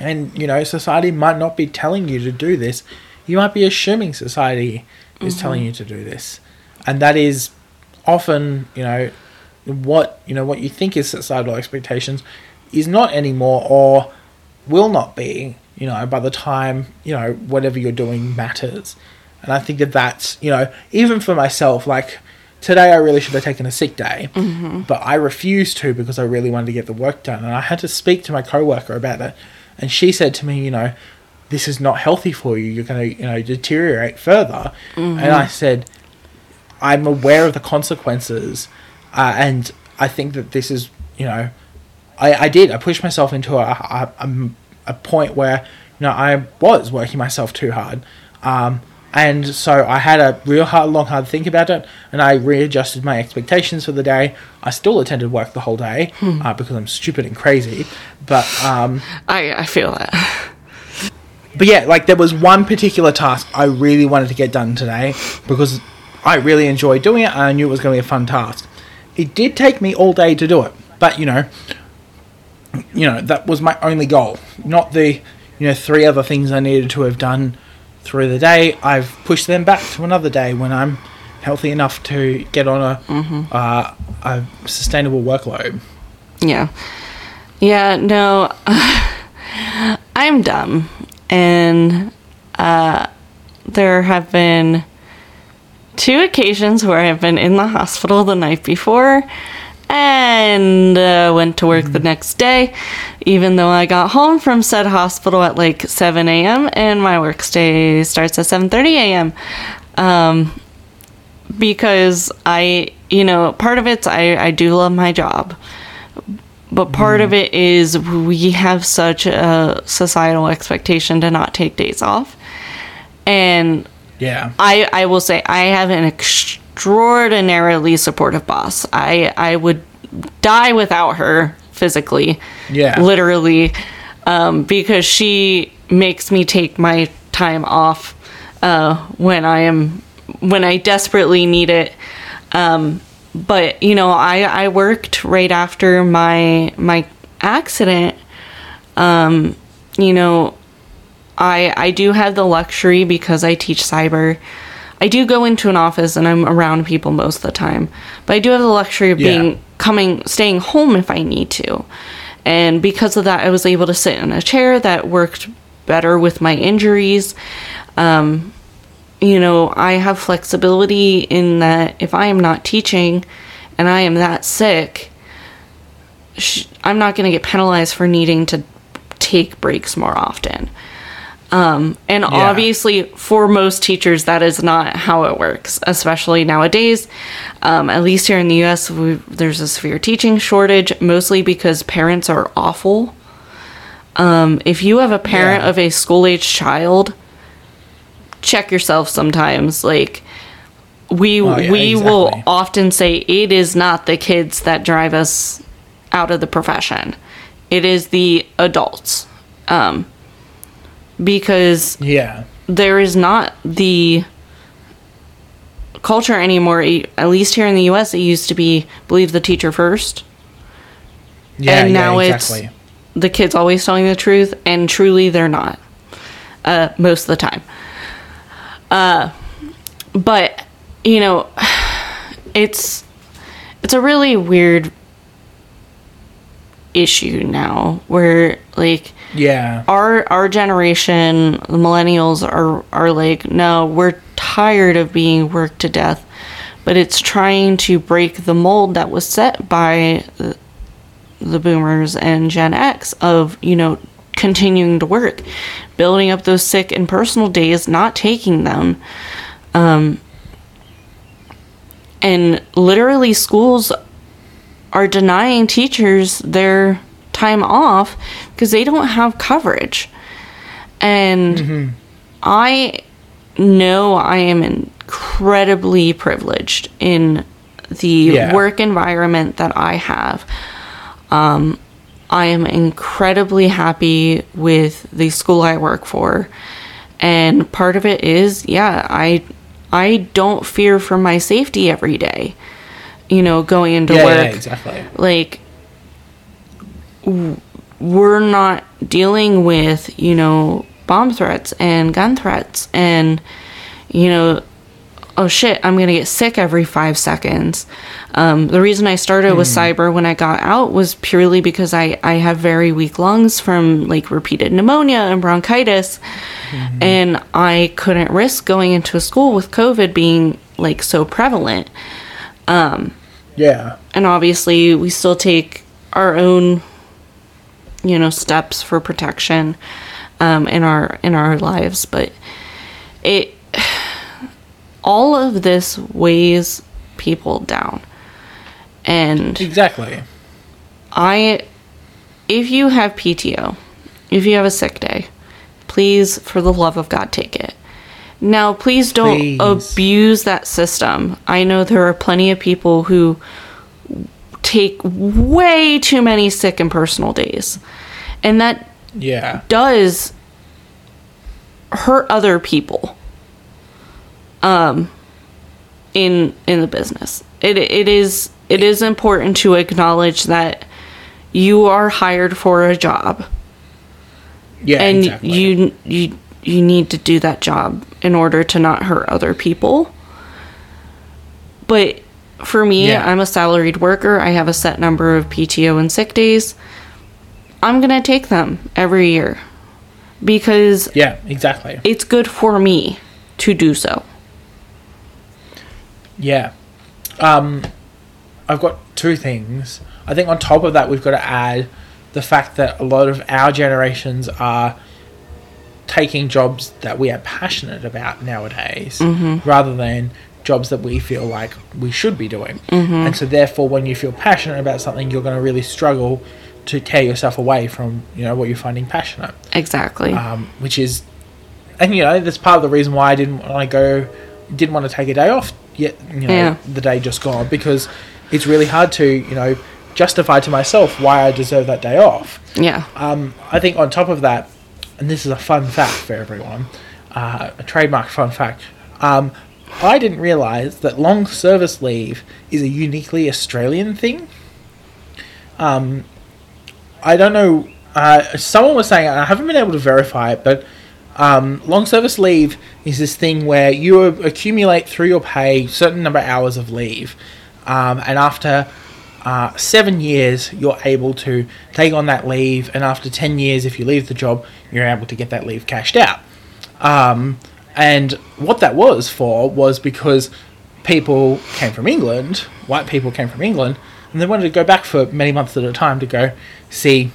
and you know, society might not be telling you to do this. You might be assuming society is mm-hmm. telling you to do this, and that is often, you know, what you know what you think is societal expectations is not anymore or will not be you know by the time you know whatever you're doing matters. And i think that that's you know even for myself like today i really should have taken a sick day mm-hmm. but i refused to because i really wanted to get the work done. And i had to speak to my coworker about it. And she said to me you know this is not healthy for you you're going to you know deteriorate further and i said I'm aware of the consequences, uh, and I think that this is, you know, I, I did. I pushed myself into a, a, a, a point where, you know, I was working myself too hard. Um, and so I had a real hard, long, hard think about it, and I readjusted my expectations for the day. I still attended work the whole day uh, because I'm stupid and crazy. But um, I I feel that. But yeah, like there was one particular task I really wanted to get done today because I really enjoyed doing it and I knew it was going to be a fun task. It did take me all day to do it, but you know, you know that was my only goal, not the you know three other things I needed to have done through the day. I've pushed them back to another day when I'm healthy enough to get on a uh, a sustainable workload. Yeah. Yeah, no. I'm dumb. And uh, there have been two occasions where I've been in the hospital the night before and uh, went to work the next day, even though I got home from said hospital at like 7 a.m. and my work day starts at 7:30 a.m. Um, because I, you know, part of it's I, I do love my job but part of it is we have such a societal expectation to not take days off. And Yeah, i i will say i have an extraordinarily supportive boss. I i would die without her physically Yeah. literally um, because she makes me take my time off uh, when i am when i desperately need it. Um, but you know, I I worked right after my my accident. Um, you know, I I do have the luxury because I teach cyber. I do go into an office and I'm around people most of the time, but I do have the luxury of Yeah. being coming staying home if I need to. And because of that, I was able to sit in a chair that worked better with my injuries. Um, you know, I have flexibility in that if I am not teaching and I am that sick, sh- I'm not going to get penalized for needing to take breaks more often. Um, and obviously, for most teachers, that is not how it works, especially nowadays. Um, at least here in the US, there's a severe teaching shortage, mostly because parents are awful. Um, if you have a parent Yeah. of a school age child, check yourself sometimes. Like, we Oh, yeah, we will often say it is not the kids that drive us out of the profession. It is the adults. Um, because Yeah. there is not the culture anymore. At least here in the U.S., it used to be believe the teacher first. Yeah. And yeah, now it's- exactly. The kids always telling the truth, and truly they're not. Uh, most of the time. Uh, but you know, it's it's a really weird issue now where like Yeah. our our generation, the millennials are are like, no, we're tired of being worked to death, but it's trying to break the mold that was set by the, the boomers and Gen X of you know continuing to work, building up those sick and personal days, not taking them. Um, and literally, schools are denying teachers their time off because they don't have coverage. And I know I am incredibly privileged in the Yeah. work environment that I have. Um, I am incredibly happy with the school I work for. And part of it is, yeah, I I don't fear for my safety every day. You know, going into Yeah, work yeah, exactly. like w- we're not dealing with you know bomb threats and gun threats and you know oh shit i'm gonna get sick every five seconds. Um, the reason i started with cyber when i got out was purely because i i have very weak lungs from like repeated pneumonia and bronchitis. And i couldn't risk going into a school with covid being like so prevalent. Yeah. and obviously we still take our own you know steps for protection um, in our in our lives. But it all of this weighs people down and Exactly. i if you have pto if you have a sick day please for the love of god take it now please don't Please. abuse that system i know there are plenty of people who take way too many sick and personal days and that Yeah. does hurt other people um in in the business it it is it is important to acknowledge that you are hired for a job Yeah. and exactly. you you you need to do that job in order to not hurt other people but for me Yeah. i'm a salaried worker i have a set number of pto and sick days i'm going to take them every year because Yeah. Exactly. it's good for me to do so Yeah. Um, I've got two things. I think on top of that, we've got to add the fact that a lot of our generations are taking jobs that we are passionate about nowadays rather than jobs that we feel like we should be doing. And so, therefore, when you feel passionate about something, you're going to really struggle to tear yourself away from you know what you're finding passionate exactly um, which is, and you know, that's part of the reason why I didn't want to go, didn't want to take a day off yet, you know, Yeah. the day just gone because it's really hard to, you know, justify to myself why I deserve that day off. yeah Um, I think on top of that, and this is a fun fact for everyone, uh, a trademark fun fact. Um, I didn't realize that long service leave is a uniquely Australian thing. Um, I don't know. Uh, someone was saying I haven't been able to verify it, but um, long service leave is this thing where you accumulate through your pay certain number of hours of leave, um, and after uh, seven years, you're able to take on that leave, and after ten years, if you leave the job, you're able to get that leave cashed out. Um, and what that was for was because people came from England, white people came from England, and they wanted to go back for many months at a time to go see,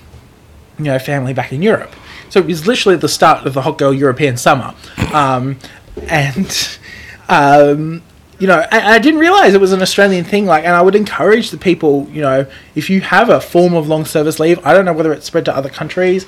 you know, family back in Europe. So it was literally the start of the hot girl European summer, um, and um, you know, I, I didn't realize it was an Australian thing. Like, and I would encourage the people, you know, if you have a form of long service leave, I don't know whether it's spread to other countries,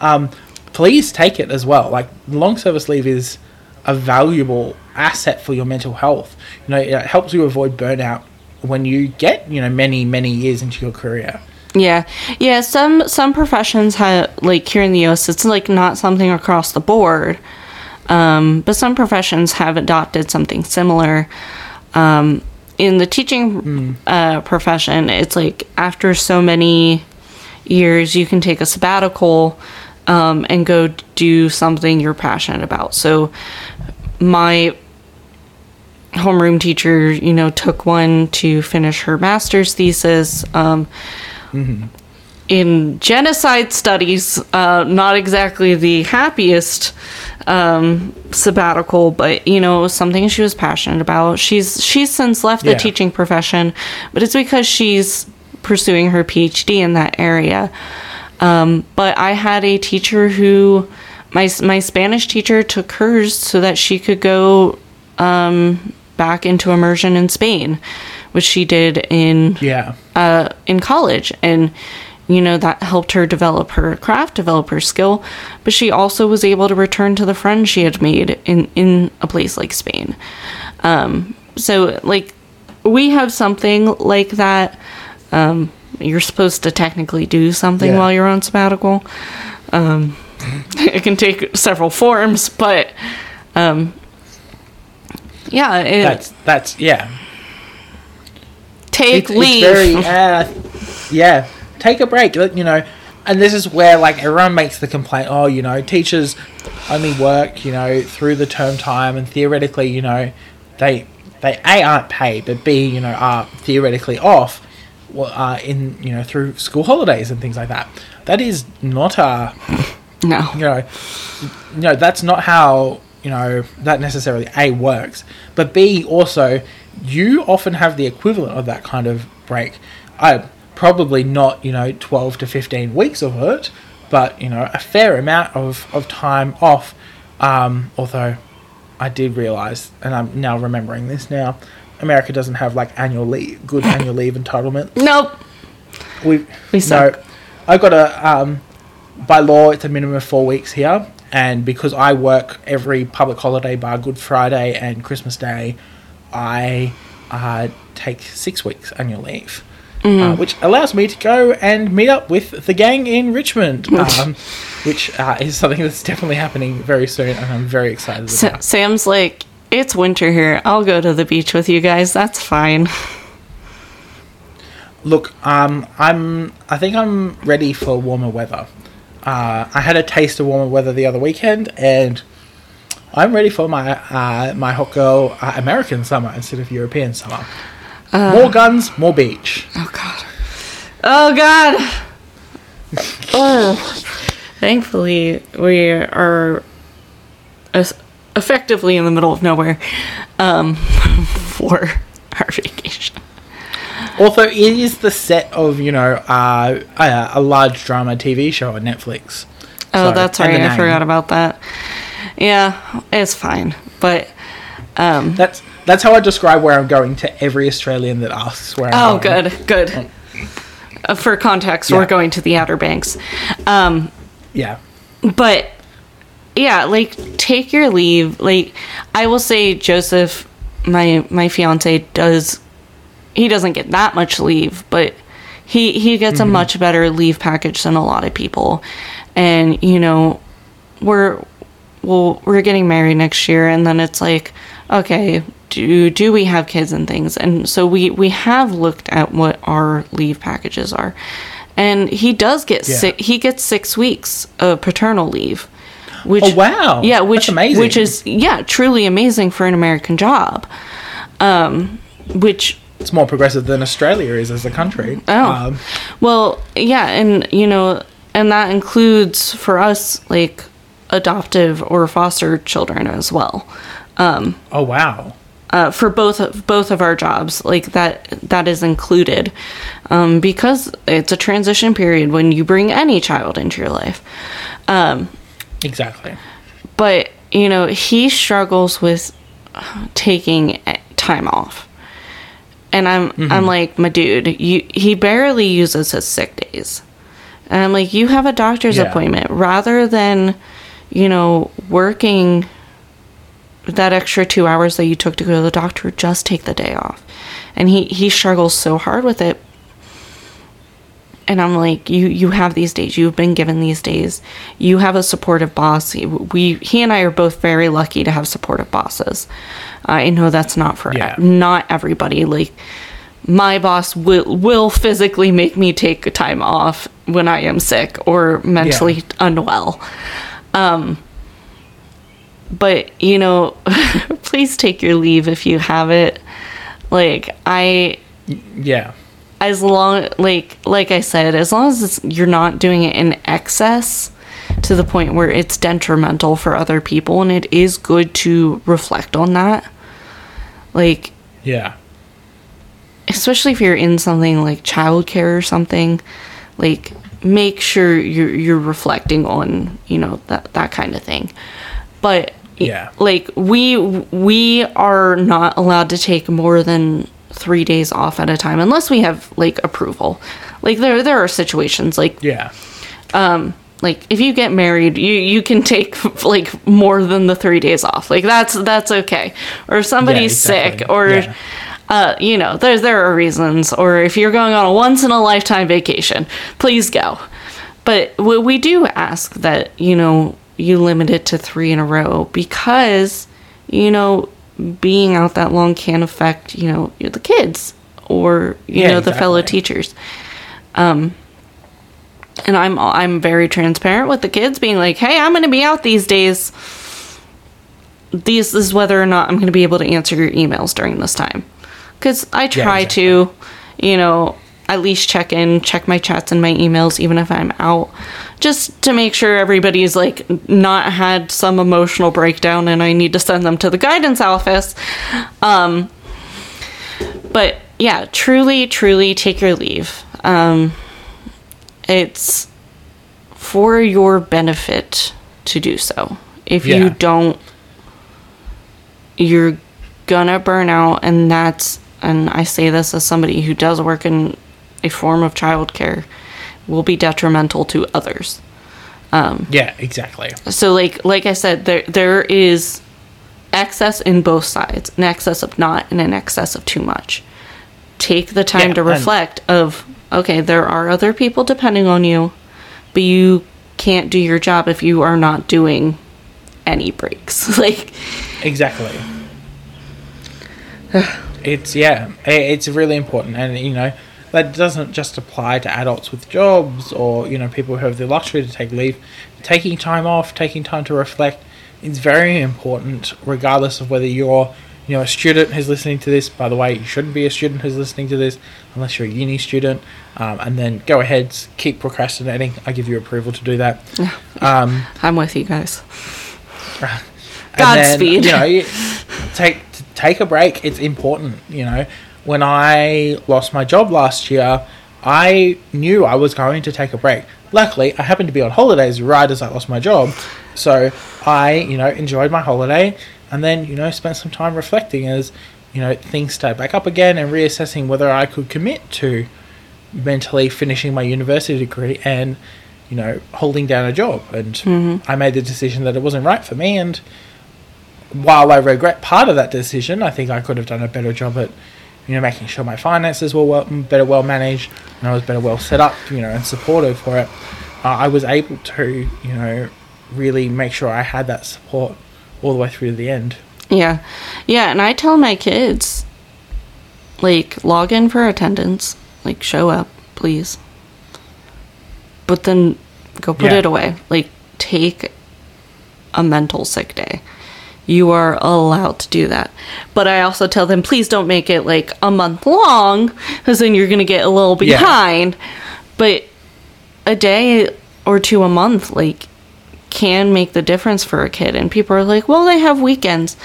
um, please take it as well. Like, long service leave is a valuable asset for your mental health. You know, it helps you avoid burnout when you get, you know, many, many years into your career. Yeah, yeah. Some some professions have like here in the U.S. It's like not something across the board, um, but some professions have adopted something similar. Um, in the teaching uh, profession, it's like after so many years, you can take a sabbatical um, and go do something you're passionate about. So, my homeroom teacher, you know, took one to finish her master's thesis. Um, In genocide studies, uh, not exactly the happiest um, sabbatical, but you know, something she was passionate about. She's she's since left the Yeah. teaching profession, but it's because she's pursuing her PhD in that area. Um, but I had a teacher who, my my Spanish teacher took hers so that she could go um, back into immersion in Spain, which she did in Yeah. uh, in college, and you know that helped her develop her craft, develop her skill. But she also was able to return to the friends she had made in in a place like Spain. Um, so like we have something like that. Um, you're supposed to technically do something Yeah. while you're on sabbatical. Um, it can take several forms, but um, yeah, it, That's that's yeah. Take it's, leave. It's very, uh, yeah, take a break. You know, and this is where like everyone makes the complaint. Oh, you know, teachers only work you know through the term time, and theoretically, you know, they they a aren't paid, but b you know are theoretically off. Uh, in you know through school holidays and things like that. That is not a no. you know, you know that's not how you know that necessarily a works. But b also, you often have the equivalent of that kind of break. I probably not you know twelve to fifteen weeks of it, but you know a fair amount of of time off. Um, although I did realize, and I'm now remembering this now. America doesn't have like annual leave, good annual leave entitlement. Nope. We We suck. No, I got a um, by law it's a minimum of four weeks here, and because I work every public holiday bar Good Friday and Christmas Day, I uh, take six weeks annual leave. Uh, which allows me to go and meet up with the gang in Richmond, um, which uh, is something that's definitely happening very soon, and I'm very excited Sa- about. Sam's like, it's winter here. I'll go to the beach with you guys. That's fine. Look, um, I'm. I think I'm ready for warmer weather. Uh, I had a taste of warmer weather the other weekend, and I'm ready for my uh, my hot girl uh, American summer instead of European summer. more guns, more beach. Oh God. Oh God. oh. Thankfully, we are es- effectively in the middle of nowhere um, for our vacation. Although it is the set of you know uh, a, a large drama TV show on Netflix. Oh, So, that's right. I forgot about that. Yeah, it's fine. But um, That's that's how I describe where I'm going to every Australian that asks where I'm Oh, going. good, good. Uh, for context, Yeah. we're going to the Outer Banks. Um, Yeah. but yeah, like take your leave. Like I will say, Joseph, my my fiance does. He doesn't get that much leave, but he he gets a much better leave package than a lot of people. And you know, we're well, we're getting married next year, and then it's like, okay, do do we have kids and things? And so we we have looked at what our leave packages are, and he does get Yeah. si- he gets six weeks of paternal leave. Which, Oh, wow. Yeah, which which is yeah, truly amazing for an American job. Um, which It's more progressive than Australia is as a country. Oh. Um, Well, yeah, and you know, and that includes for us like adoptive or foster children as well. oh, wow. Uh, for both of both of our jobs, like that that is included, um, because it's a transition period when you bring any child into your life. Exactly. But you know, he struggles with taking time off. And I'm I'm like, my dude, you he barely uses his sick days. And I'm like, you have a doctor's Yeah. appointment rather than, you know, working that extra two hours that you took to go to the doctor, just take the day off. And he, he struggles so hard with it. And I'm like, you you have these days. You've been given these days. You have a supportive boss. We he and I are both very lucky to have supportive bosses. I know that's not for Yeah. not everybody. Like my boss will will physically make me take time off when I am sick or mentally unwell. Um but you know, please take your leave if you have it. Like I Yeah. as long like like I said, as long as it's, you're not doing it in excess to the point where it's detrimental for other people and it is good to reflect on that. Like Yeah. especially if you're in something like childcare or something, like make sure you're you're reflecting on, you know, that that kind of thing. But Yeah. like we we are not allowed to take more than 3 days off at a time unless we have like approval. Like there there are situations like Yeah. um like if you get married you you can take like more than the three days off like that's that's okay or if somebody's exactly. sick or Yeah. Uh you know there's there are reasons or if you're going on a once in a lifetime vacation please go but we, do ask that you know you limit it to three in a row because you know being out that long can affect you know the kids or you Yeah, know the fellow exactly. teachers and I'm I'm very transparent with the kids, being like, "Hey, I'm going to be out these days. This is whether or not I'm going to be able to answer your emails during this time, because I try exactly. to, you know, at least check in, check my chats and my emails, even if I'm out, just to make sure everybody's like not had some emotional breakdown and I need to send them to the guidance office. Um, but yeah, truly, truly take your leave. Um, it's for your benefit to do so. If Yeah. you don't, you're gonna burn out, and that's, and I say this as somebody who does work in a form of childcare, will be detrimental to others. Um, yeah, exactly. So, like, like I said, there there is excess in both sides, an excess of not and an excess of too much. Take the time Yeah, to and- reflect of okay, there are other people depending on you, but you can't do your job if you are not doing any breaks. like, Exactly. it's yeah, it's really important, and you know that doesn't just apply to adults with jobs or you know people who have the luxury to take leave. Taking time off, taking time to reflect, is very important, regardless of whether you're you know a student who's listening to this. By the way, you shouldn't be a student who's listening to this unless you're a uni student. Um, and then go ahead, keep procrastinating. I give you approval to do that. Um, I'm with you guys. Godspeed. you know, you take take a break. It's important. You know, when I lost my job last year, I knew I was going to take a break. Luckily, I happened to be on holidays right as I lost my job, so I, you know, enjoyed my holiday and then you know spent some time reflecting as you know things start back up again and reassessing whether I could commit to mentally finishing my university degree and you know holding down a job and mm-hmm. i made the decision that it wasn't right for me and while i regret part of that decision i think i could have done a better job at you know making sure my finances were well, better well managed and i was better well set up you know and supportive for it uh, i was able to you know really make sure i had that support all the way through to the end Yeah. Yeah, and I tell my kids like log in for attendance, like show up, please. But then go put Yeah. it away. Like take a mental sick day. You are allowed to do that. But I also tell them please don't make it like a month long cuz then you're going to get a little Yeah. behind. But a day or two a month like can make the difference for a kid and people are like well they have weekends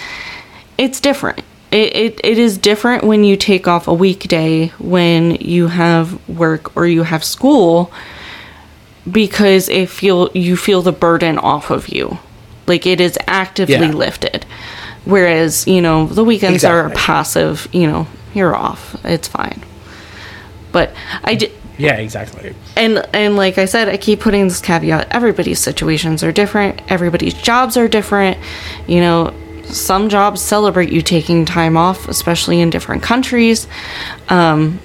it's different it, it, it is different when you take off a weekday when you have work or you have school because it feel you feel the burden off of you like it is actively Yeah. lifted whereas you know the weekends are passive you know you're off it's fine but i did Yeah, exactly. and and like I said, I keep putting this caveat: everybody's situations are different. Everybody's jobs are different. You know, some jobs celebrate you taking time off, especially in different countries. Um,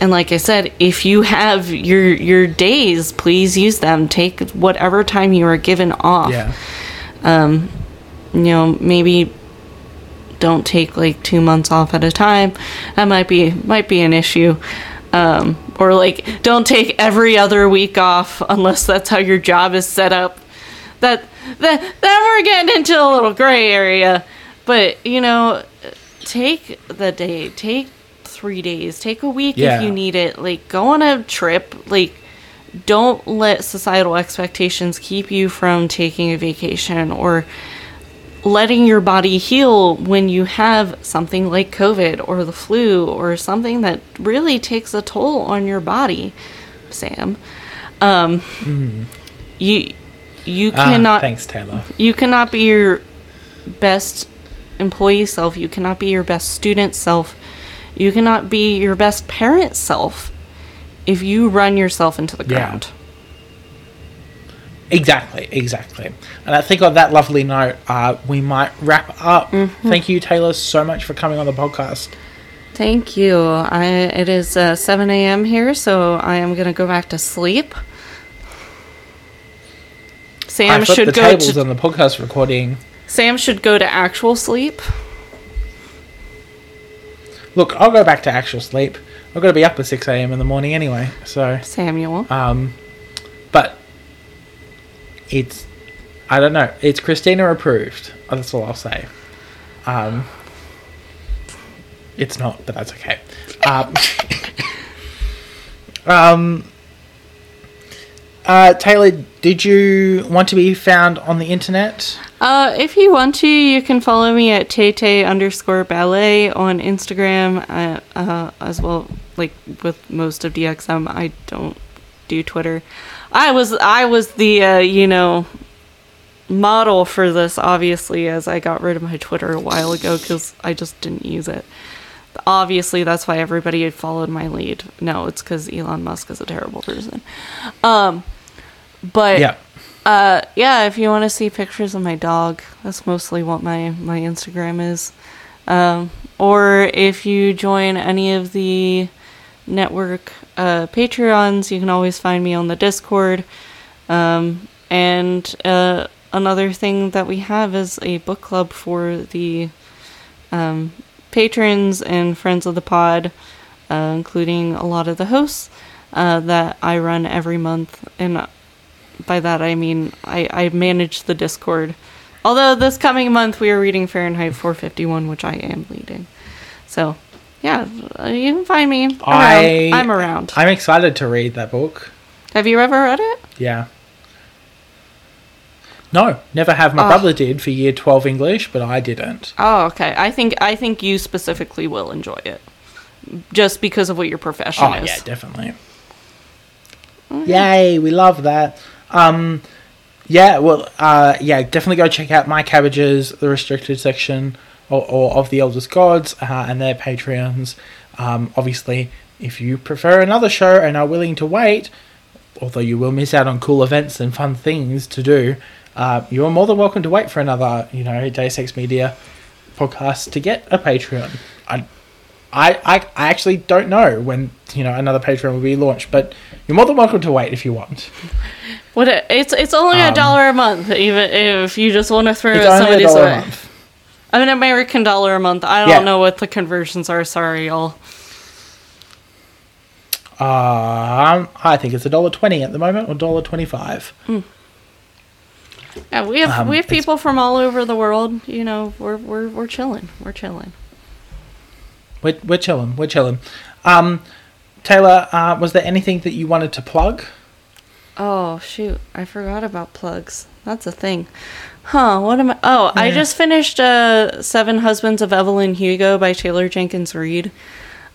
and like I said, if you have your your days, please use them. Take whatever time you are given off. Yeah. You know, maybe don't take like two months off at a time. That might be might be an issue. Um, or like don't take every other week off unless that's how your job is set up. That that then we're getting into a little gray area. But you know, take the day, take three days, take a week Yeah. if you need it. Like go on a trip. Like don't let societal expectations keep you from taking a vacation or letting your body heal when you have something like COVID or the flu or something that really takes a toll on your body, Sam. Um, You you Ah, cannot thanks, Taylor. you cannot be your best employee self. You cannot be your best student self. You cannot be your best parent self if you run yourself into the Yeah. ground. Exactly, exactly. And I think on that lovely note, uh, we might wrap up. Mm-hmm. Thank you, Taylor, so much for coming on the podcast. Thank you. I it is uh, 7 a.m. here, so I am gonna go back to sleep. Sam should the go tables to on the podcast recording. Sam should go to actual sleep. Look, I'll go back to actual sleep. I've got to be up at 6 a.m. in the morning anyway. So, Samuel. um, but it's, I don't know, it's Christina approved. That's all I'll say. Um, it's not, but that's okay. Um, um, uh, Taylor, did you want to be found on the internet? Uh, if you want to, you can follow me at Tete underscore ballet on Instagram, uh, uh, as well. Like with most of DXM, I don't do Twitter. I was I was the uh, you know model for this, obviously, as I got rid of my Twitter a while ago because I just didn't use it. Obviously, that's why everybody had followed my lead. No, it's because Elon Musk is a terrible person. Um, but Yeah. Uh, yeah, if you want to see pictures of my dog, that's mostly what my my Instagram is. Um, or if you join any of the network uh, Patreons, you can always find me on the Discord. Um, and uh, another thing that we have is a book club for the um, patrons and friends of the pod, uh, including a lot of the hosts uh, that I run every month. And by that I mean I, I manage the Discord. Although this coming month we are reading Fahrenheit 451, which I am leading. So, yeah, you can find me. Around. I- I'm around. I'm excited to read that book. Have you ever read it? Yeah. No, never have. My Ah. brother did for year 12 English, but I didn't. Oh, okay. I think I think you specifically will enjoy it, just because of what your profession is. Oh, is. yeah, definitely. Yay, we love that. Um, yeah, well, uh, yeah, definitely go check out My Cabbages, the restricted section, or, or of the Eldest Gods, uh, and their Patreons. Um, obviously, if you prefer another show and are willing to wait, although you will miss out on cool events and fun things to do, uh, you are more than welcome to wait for another, you know, Deus Ex Media podcast to get a Patreon. I, I, I, I actually don't know when you know another Patreon will be launched, but you're more than welcome to wait if you want. What it, it's it's only a Um, dollar a month, even if you just want to throw It's only a somebody's away. a an American dollar a month. I don't Yeah. know what the conversions are. Sorry, y'all. Um, I think it's a dollar twenty at the moment, or dollar twenty-five. Yeah, we have Um, we have people from all over the world. You know, we're we're we're chilling. We're chilling. We're we're chilling. We're chilling. Um, Taylor, uh, was there anything that you wanted to plug? Oh shoot, I forgot about plugs. That's a thing. Huh, what am I Oh, I just finished uh Seven Husbands of Evelyn Hugo by Taylor Jenkins Reid.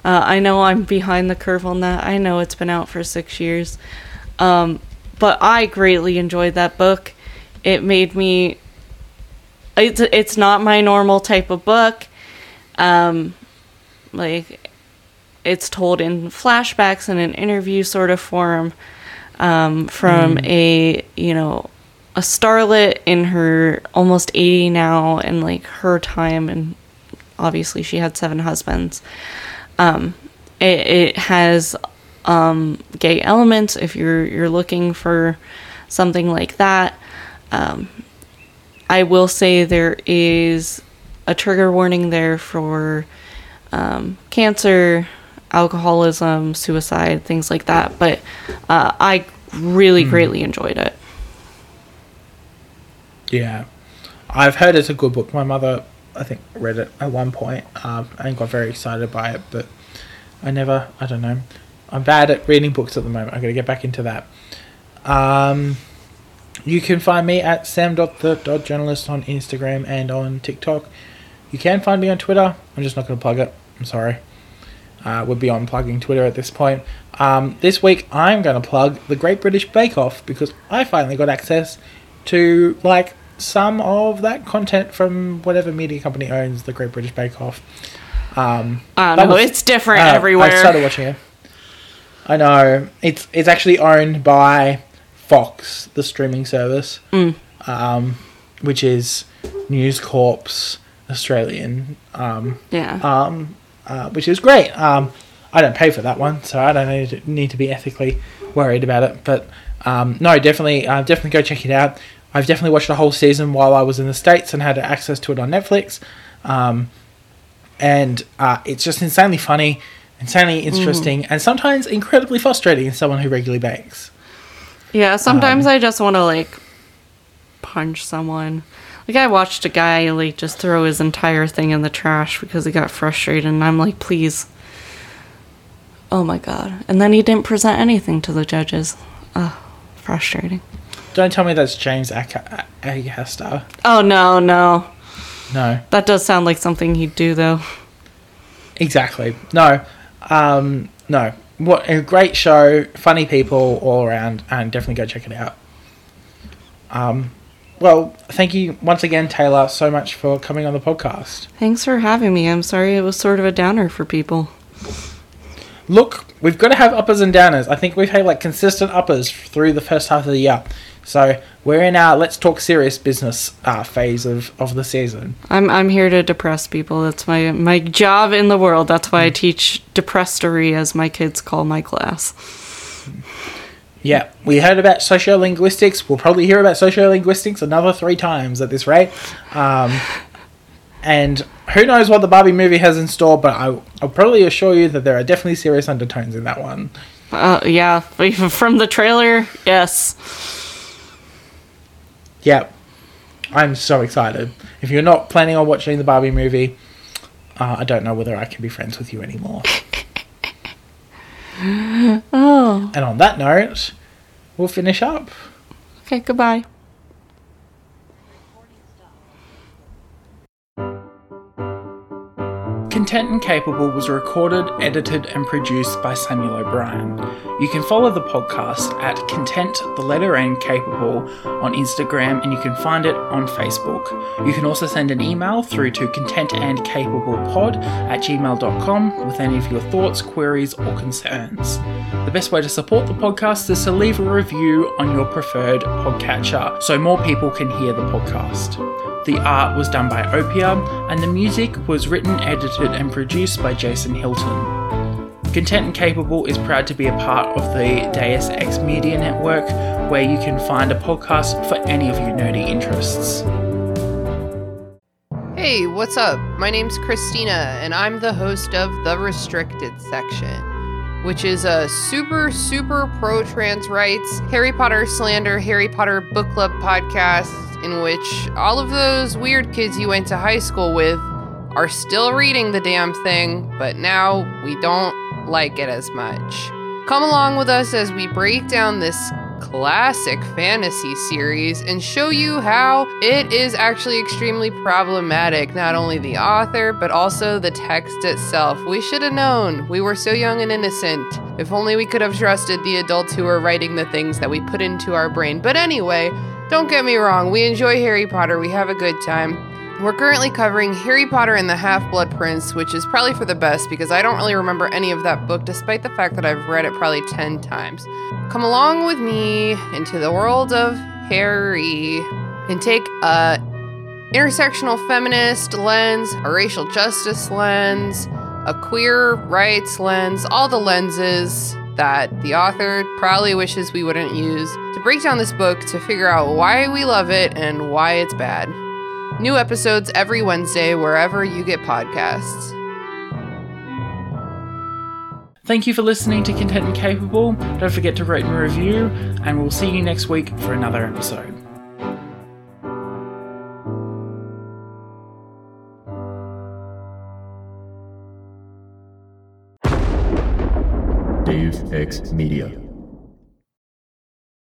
Uh, I know I'm behind the curve on that. I know it's been out for six years. Um, but I greatly enjoyed that book. It made me it's it's not my normal type of book. Um like it's told in flashbacks in an interview sort of form um, from a you know a starlet in her almost 80 now and like her time and obviously she had seven husbands. Um, it, it has um, gay elements if you're you're looking for something like that. Um, i will say there is a trigger warning there for um, cancer alcoholism suicide things like that but uh, i really greatly enjoyed it Yeah, I've heard it's a good book. My mother, I think, read it at one point um, and got very excited by it, but I never. I don't know. I'm bad at reading books at the moment. I got to get back into that. Um, you can find me at sam.the.journalist on Instagram and on TikTok. You can find me on Twitter. I'm just not going to plug it. I'm sorry. Uh, we're beyond plugging Twitter at this point. Um, this week, I'm going to plug the Great British Bake Off because I finally got access to like some of that content from whatever media company owns the Great British Bake Off. Um, i know was- it's different uh, everywhere I started watching it. I know it's it's actually owned by Fox, the streaming service, Mm. um, which is News Corp's Australian um, yeah um, uh, which is great. Um, I don't pay for that one, so I don't need to, need to be ethically worried about it. But um, no, definitely, uh, definitely go check it out. I've definitely watched the whole season while I was in the states and had access to it on Netflix, um, and uh, it's just insanely funny, insanely interesting, and sometimes incredibly frustrating as someone who regularly bakes. Yeah, sometimes Um, I just want to like punch someone. Like I watched a guy like just throw his entire thing in the trash because he got frustrated, and I'm like, please. Oh my god! And then he didn't present anything to the judges. Ugh, frustrating. Don't tell me that's James Aca- Acaster. Oh no, no, No, that does sound like something he'd do though. Exactly. No. Um, no. What a great show, funny people all around, and definitely go check it out. Um, well, thank you once again, Taylor, so much for coming on the podcast. Thanks for having me. I'm sorry it was sort of a downer for people. Look, we've got to have uppers and downers. I think we've had like consistent uppers through the first half of the year. So we're in our let's talk serious business uh, phase of, of the season. I'm I'm here to depress people. That's my my job in the world. That's why I teach depressory, as my kids call my class. Yeah, we heard about sociolinguistics. We'll probably hear about sociolinguistics another three times at this rate. Um, and who knows what the Barbie movie has in store, but I, I'll probably assure you that there are definitely serious undertones in that one. Uh, yeah, from the trailer, yes. Yeah, I'm so excited. If you're not planning on watching the Barbie movie, uh, I don't know whether I can be friends with you anymore. Oh, and on that note, we'll finish up. okay. Goodbye. Content and Capable was recorded, edited, and produced by Samuel O'Brien. You can follow the podcast at Content, the letter N Capable on Instagram, and you can find it on Facebook. You can also send an email through to contentandcapablepod at gmail.com with any of your thoughts, queries, or concerns. The best way to support the podcast is to leave a review on your preferred podcatcher so more people can hear the podcast. The art was done by Opia, and the music was written, edited, and produced by Jason Hilton. Content and Capable is proud to be a part of the Deus Ex Media Network, where you can find a podcast for any of your nerdy interests. Hey what's up? My name's Christina, and I'm the host of The Restricted Section, which is a super, super pro trans rights Harry Potter slander, Harry Potter book club podcast in which all of those weird kids you went to high school with are still reading the damn thing, but now we don't like it as much. Come along with us as we break down this classic fantasy series and show you how it is actually extremely problematic. Not only the author, but also the text itself. We should have known. We were so young and innocent. If only we could have trusted the adults who were writing the things that we put into our brain. But anyway, don't get me wrong, we enjoy Harry Potter, we have a good time. We're currently covering Harry Potter and the Half Blood Prince, which is probably for the best because I don't really remember any of that book, despite the fact that I've read it probably 10 times. Come along with me into the world of Harry and take a intersectional feminist lens, a racial justice lens, a queer rights lens, all the lenses that the author probably wishes we wouldn't use to break down this book to figure out why we love it and why it's bad. New episodes every Wednesday wherever you get podcasts. Thank you for listening to Content and Capable. Don't forget to rate and review, and we'll see you next week for another episode. X Media.